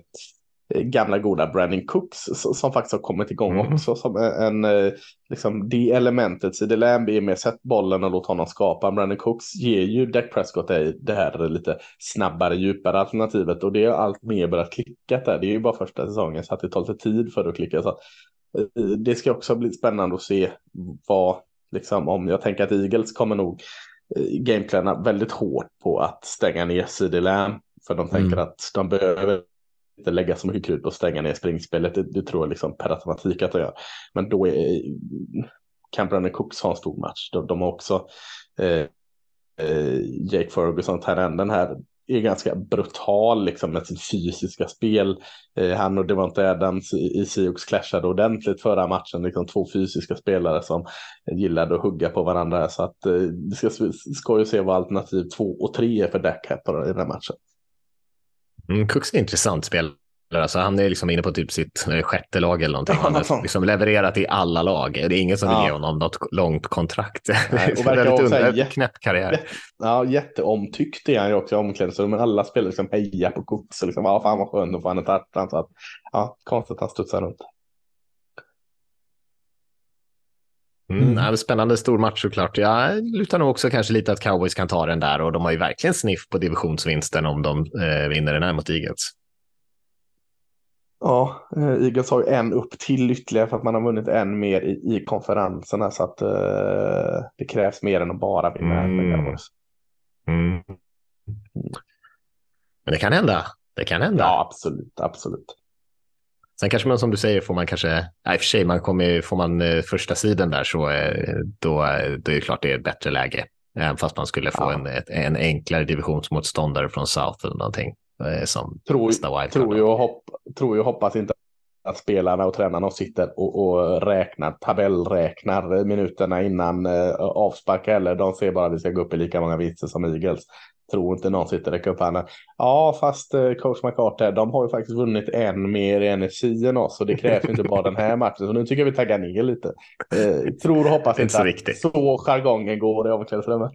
gamla goda Brandon Cooks som, faktiskt har kommit igång Mm. också som en, eh, liksom det elementet. CD Lamb är med sätt bollen och låt honom skapa. Brandon Cooks ger ju Dak Prescott det, det här lite snabbare, djupare alternativet och det har allt mer börjat klicka där. Det är ju bara första säsongen så att det tar lite tid för det att klicka. Så att, eh, det ska också bli spännande att se vad Liksom om jag tänker att Eagles kommer nog eh, gameplana väldigt hårt på att stänga ner CD Lamb. För de tänker Mm. att de behöver inte lägga så mycket krut på att stänga ner springspelet. Det, det tror jag liksom per automatik att de gör. Men då är, kan Brandon Cooks ha en stor match. De, de har också eh, eh, Jake Ferguson, Tyrenden här, är ganska brutal liksom med sitt fysiska spel. Eh, han och Devonte Adams i, i Seahawks clashade ordentligt förra matchen. Liksom två fysiska spelare som gillade att hugga på varandra. Så att eh, det ska, ska ju se vad alternativ två och tre är för Dak här på i den här matchen. Mm, Cooks är intressant spelare. Alltså, han är liksom inne på typ sitt eh, sjätte lag eller någonting. Han har liksom levererat i alla lag. Det är ingen som vill Ja. ge honom något långt kontrakt. Nej, och verkar också under- jätte- knäpp karriär. Ja, jätteomtyckt är han ju också i omklädningsrummet. Alla spelare liksom hejar på. Och liksom, ja, fan vad skönt att få han ett. Så att, ja, konstigt att han studsar runt. Mm, Mm. Spännande stor match såklart. Jag lutar nog också kanske lite att Cowboys kan ta den där och de har ju verkligen sniff på divisionsvinsten om de eh, vinner den här mot Eagles. Ja, eh, Eagles har ju en upp till ytterligare för att man har vunnit en mer i, i konferenserna. Så att eh, det krävs mer än att bara vinna. Mm. Mm. Men det kan hända. Det kan hända. Ja, absolut, absolut. Sen kanske man som du säger får man kanske, nej, i och för sig, man kommer, får man eh, första sidan där så eh, då, då är det klart det är ett bättre läge. Även fast man skulle få Ja. en, ett, en enklare divisionsmotståndare från South eller någonting. Som Tror, nästa tror, ju och hopp, tror ju och hoppas inte att spelarna och tränarna sitter och, och räknar, tabellräknar minuterna innan eh, avspark eller de ser bara att vi ska gå upp i lika många vinster som Eagles. Tror inte någon sitter och räcker upp handen. Ja, fast eh, coach McCarthy, de har ju faktiskt vunnit en mer i NFC än oss och det krävs inte bara den här matchen. Så nu tycker jag vi taggar ner lite. Eh, tror och hoppas Inte inte så att viktigt. så jargongen går i omklädningsrummet.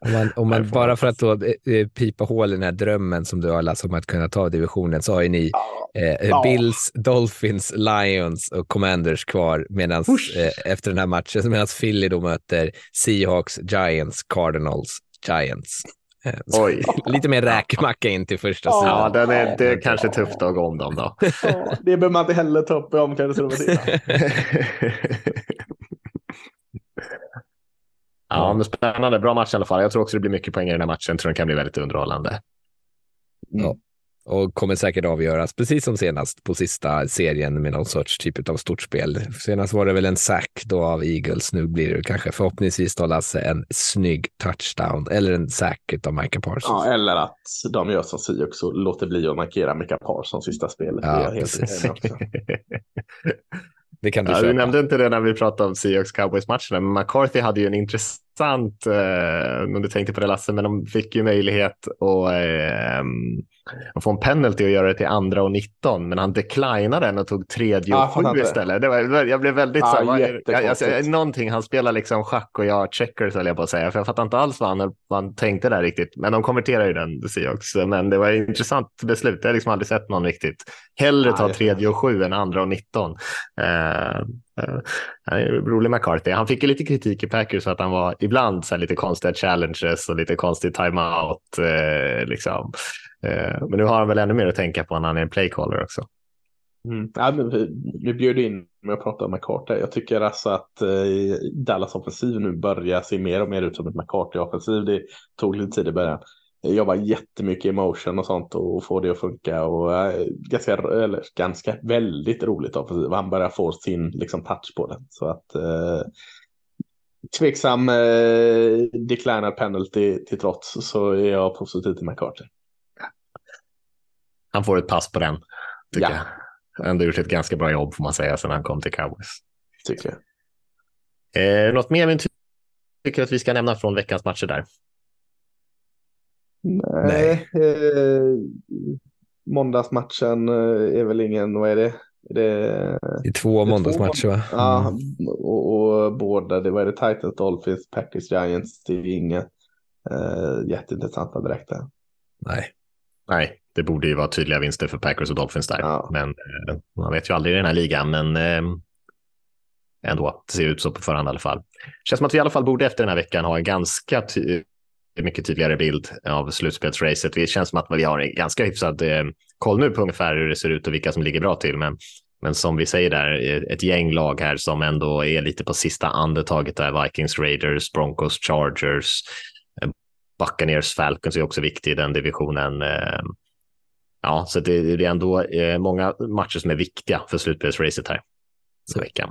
Om man, om man, bara för att då, eh, eh, pipa hål i den här drömmen som du har Lasse om att kunna ta divisionen så har ju ni eh, Ja. Bills, Dolphins, Lions och Commanders kvar medans, eh, efter den här matchen medan Philly då möter Seahawks, Giants, Cardinals, Giants. Eh, så Oj. Lite mer räkmacka in till första Ja, sidan. Ja, den är, det är kanske tufft att gå om dem då. Ja, det behöver man inte heller ta upp i omklädningsrummet. ja, men spännande. Bra match i alla fall. Jag tror också det blir mycket poäng i den här matchen. Jag tror den kan bli väldigt underhållande. och kommer säkert avgöras, precis som senast på sista serien med någon sorts typ av stort spel. Senast var det väl en sack då av Eagles, nu blir det kanske förhoppningsvis då Lasse en snygg touchdown eller en sack av Micah Parsons. Ja, eller att de gör som Seahawks och låter bli att markera Micah Parsons sista spelet. Ja, Det är jag helt precis. Det kan du Ja, köpa. vi nämnde inte det när vi pratade om Seahawks Cowboys-matcherna, men McCarthy hade ju en intressant, eh, om du tänkte på det Lasse, men de fick ju möjlighet att, eh, att få en penalty och göra det till andra och 19, men han declinade den och tog tredje och fattar sju istället. Det var, jag blev väldigt Ja, så jag, alltså, någonting, han spelar liksom schack och jag checkers höll jag på att säga, för jag fattar inte alls vad han, vad han tänkte där riktigt, men de konverterar ju den Seahawks, men det var ett intressant beslut, jag har liksom aldrig sett någon riktigt. Hellre ta jättekonstigt. tredje och sju än andra och 19. Eh, Eh, Eh, han är rolig McCarthy. Han fick ju lite kritik i Packers för att han var ibland så här lite konstiga challenges och lite konstig timeout. Eh, liksom. eh, men nu har han väl ännu mer att tänka på när han är en playcaller också. Mm. Ja, men vi, vi bjöd in med att prata om McCarthy. Jag tycker alltså att eh, Dallas offensiv nu börjar se mer och mer ut som ett McCarthy-offensiv. Det tog lite tid i början. Jobbar jättemycket i motion och sånt och får det att funka och eh, ganska, eller, ganska väldigt roligt offensiv. Han börjar få sin liksom, touch på det. Så att eh, tveksam eh, declined penalty till trots så är jag positiv till McCarthy. Han får ett pass på den. Tycker Ja. jag. Han har ändå gjort ett ganska bra jobb får man säga sedan han kom till Cowboys. Tycker jag. Eh, något mer vi ty- tycker att vi ska nämna från veckans matcher där? Nej. Eh, måndagsmatchen eh, är väl ingen, vad är det? Är det Det är två två måndagsmatcher va? ja, Mm. och, och båda, det var det Titans, Dolphins, Packers, Giants, det är inga eh, jätteintressanta direkt där. Nej. Nej, det borde ju vara tydliga vinster för Packers och Dolphins där. Ja. Men eh, man vet ju aldrig i den här ligan. Men eh, ändå, det ser ut så på förhand i alla fall. Känns som att vi i alla fall borde efter den här veckan ha en ganska mycket tydligare bild av slutspelsracet. Det känns som att vi har en ganska hyfsad eh, koll nu på ungefär hur det ser ut och vilka som ligger bra till. Men, men som vi säger där, eh, ett gäng lag här som ändå är lite på sista andetaget där. Vikings, Raiders, Broncos, Chargers, eh, Buccaneers, Falcons är också viktig i den divisionen. Ja, så det, det är ändå många matcher som är viktiga för slutspelsracet här den veckan.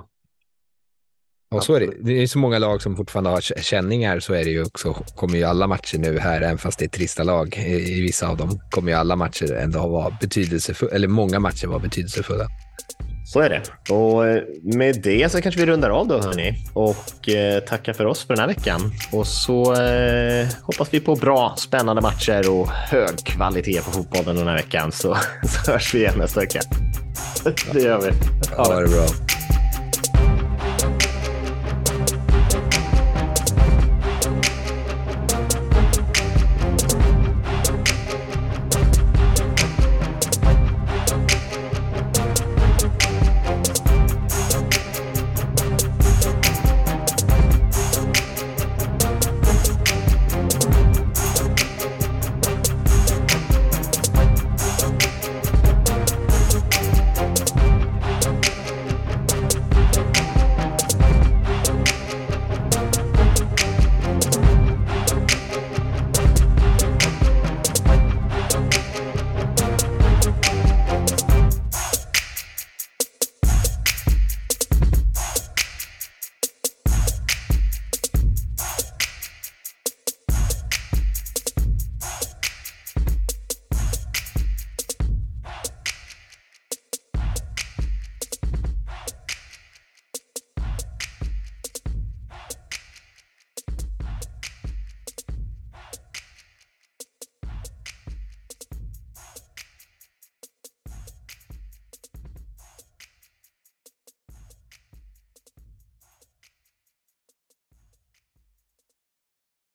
Och så är det. Det är så många lag som fortfarande har känningar så är det ju också, kommer ju alla matcher nu här, även fast det är trista lag i, vissa av dem, kommer ju alla matcher ändå vara betydelsefulla, eller många matcher vara betydelsefulla. Så är det. Och eh, med det så kanske vi rundar av då hörni och eh, tackar för oss för den här veckan. Och så eh, hoppas vi på bra, spännande matcher och hög kvalitet på fotbollen den här veckan så, så hörs vi igen nästa vecka. Det gör vi. Ha det bra.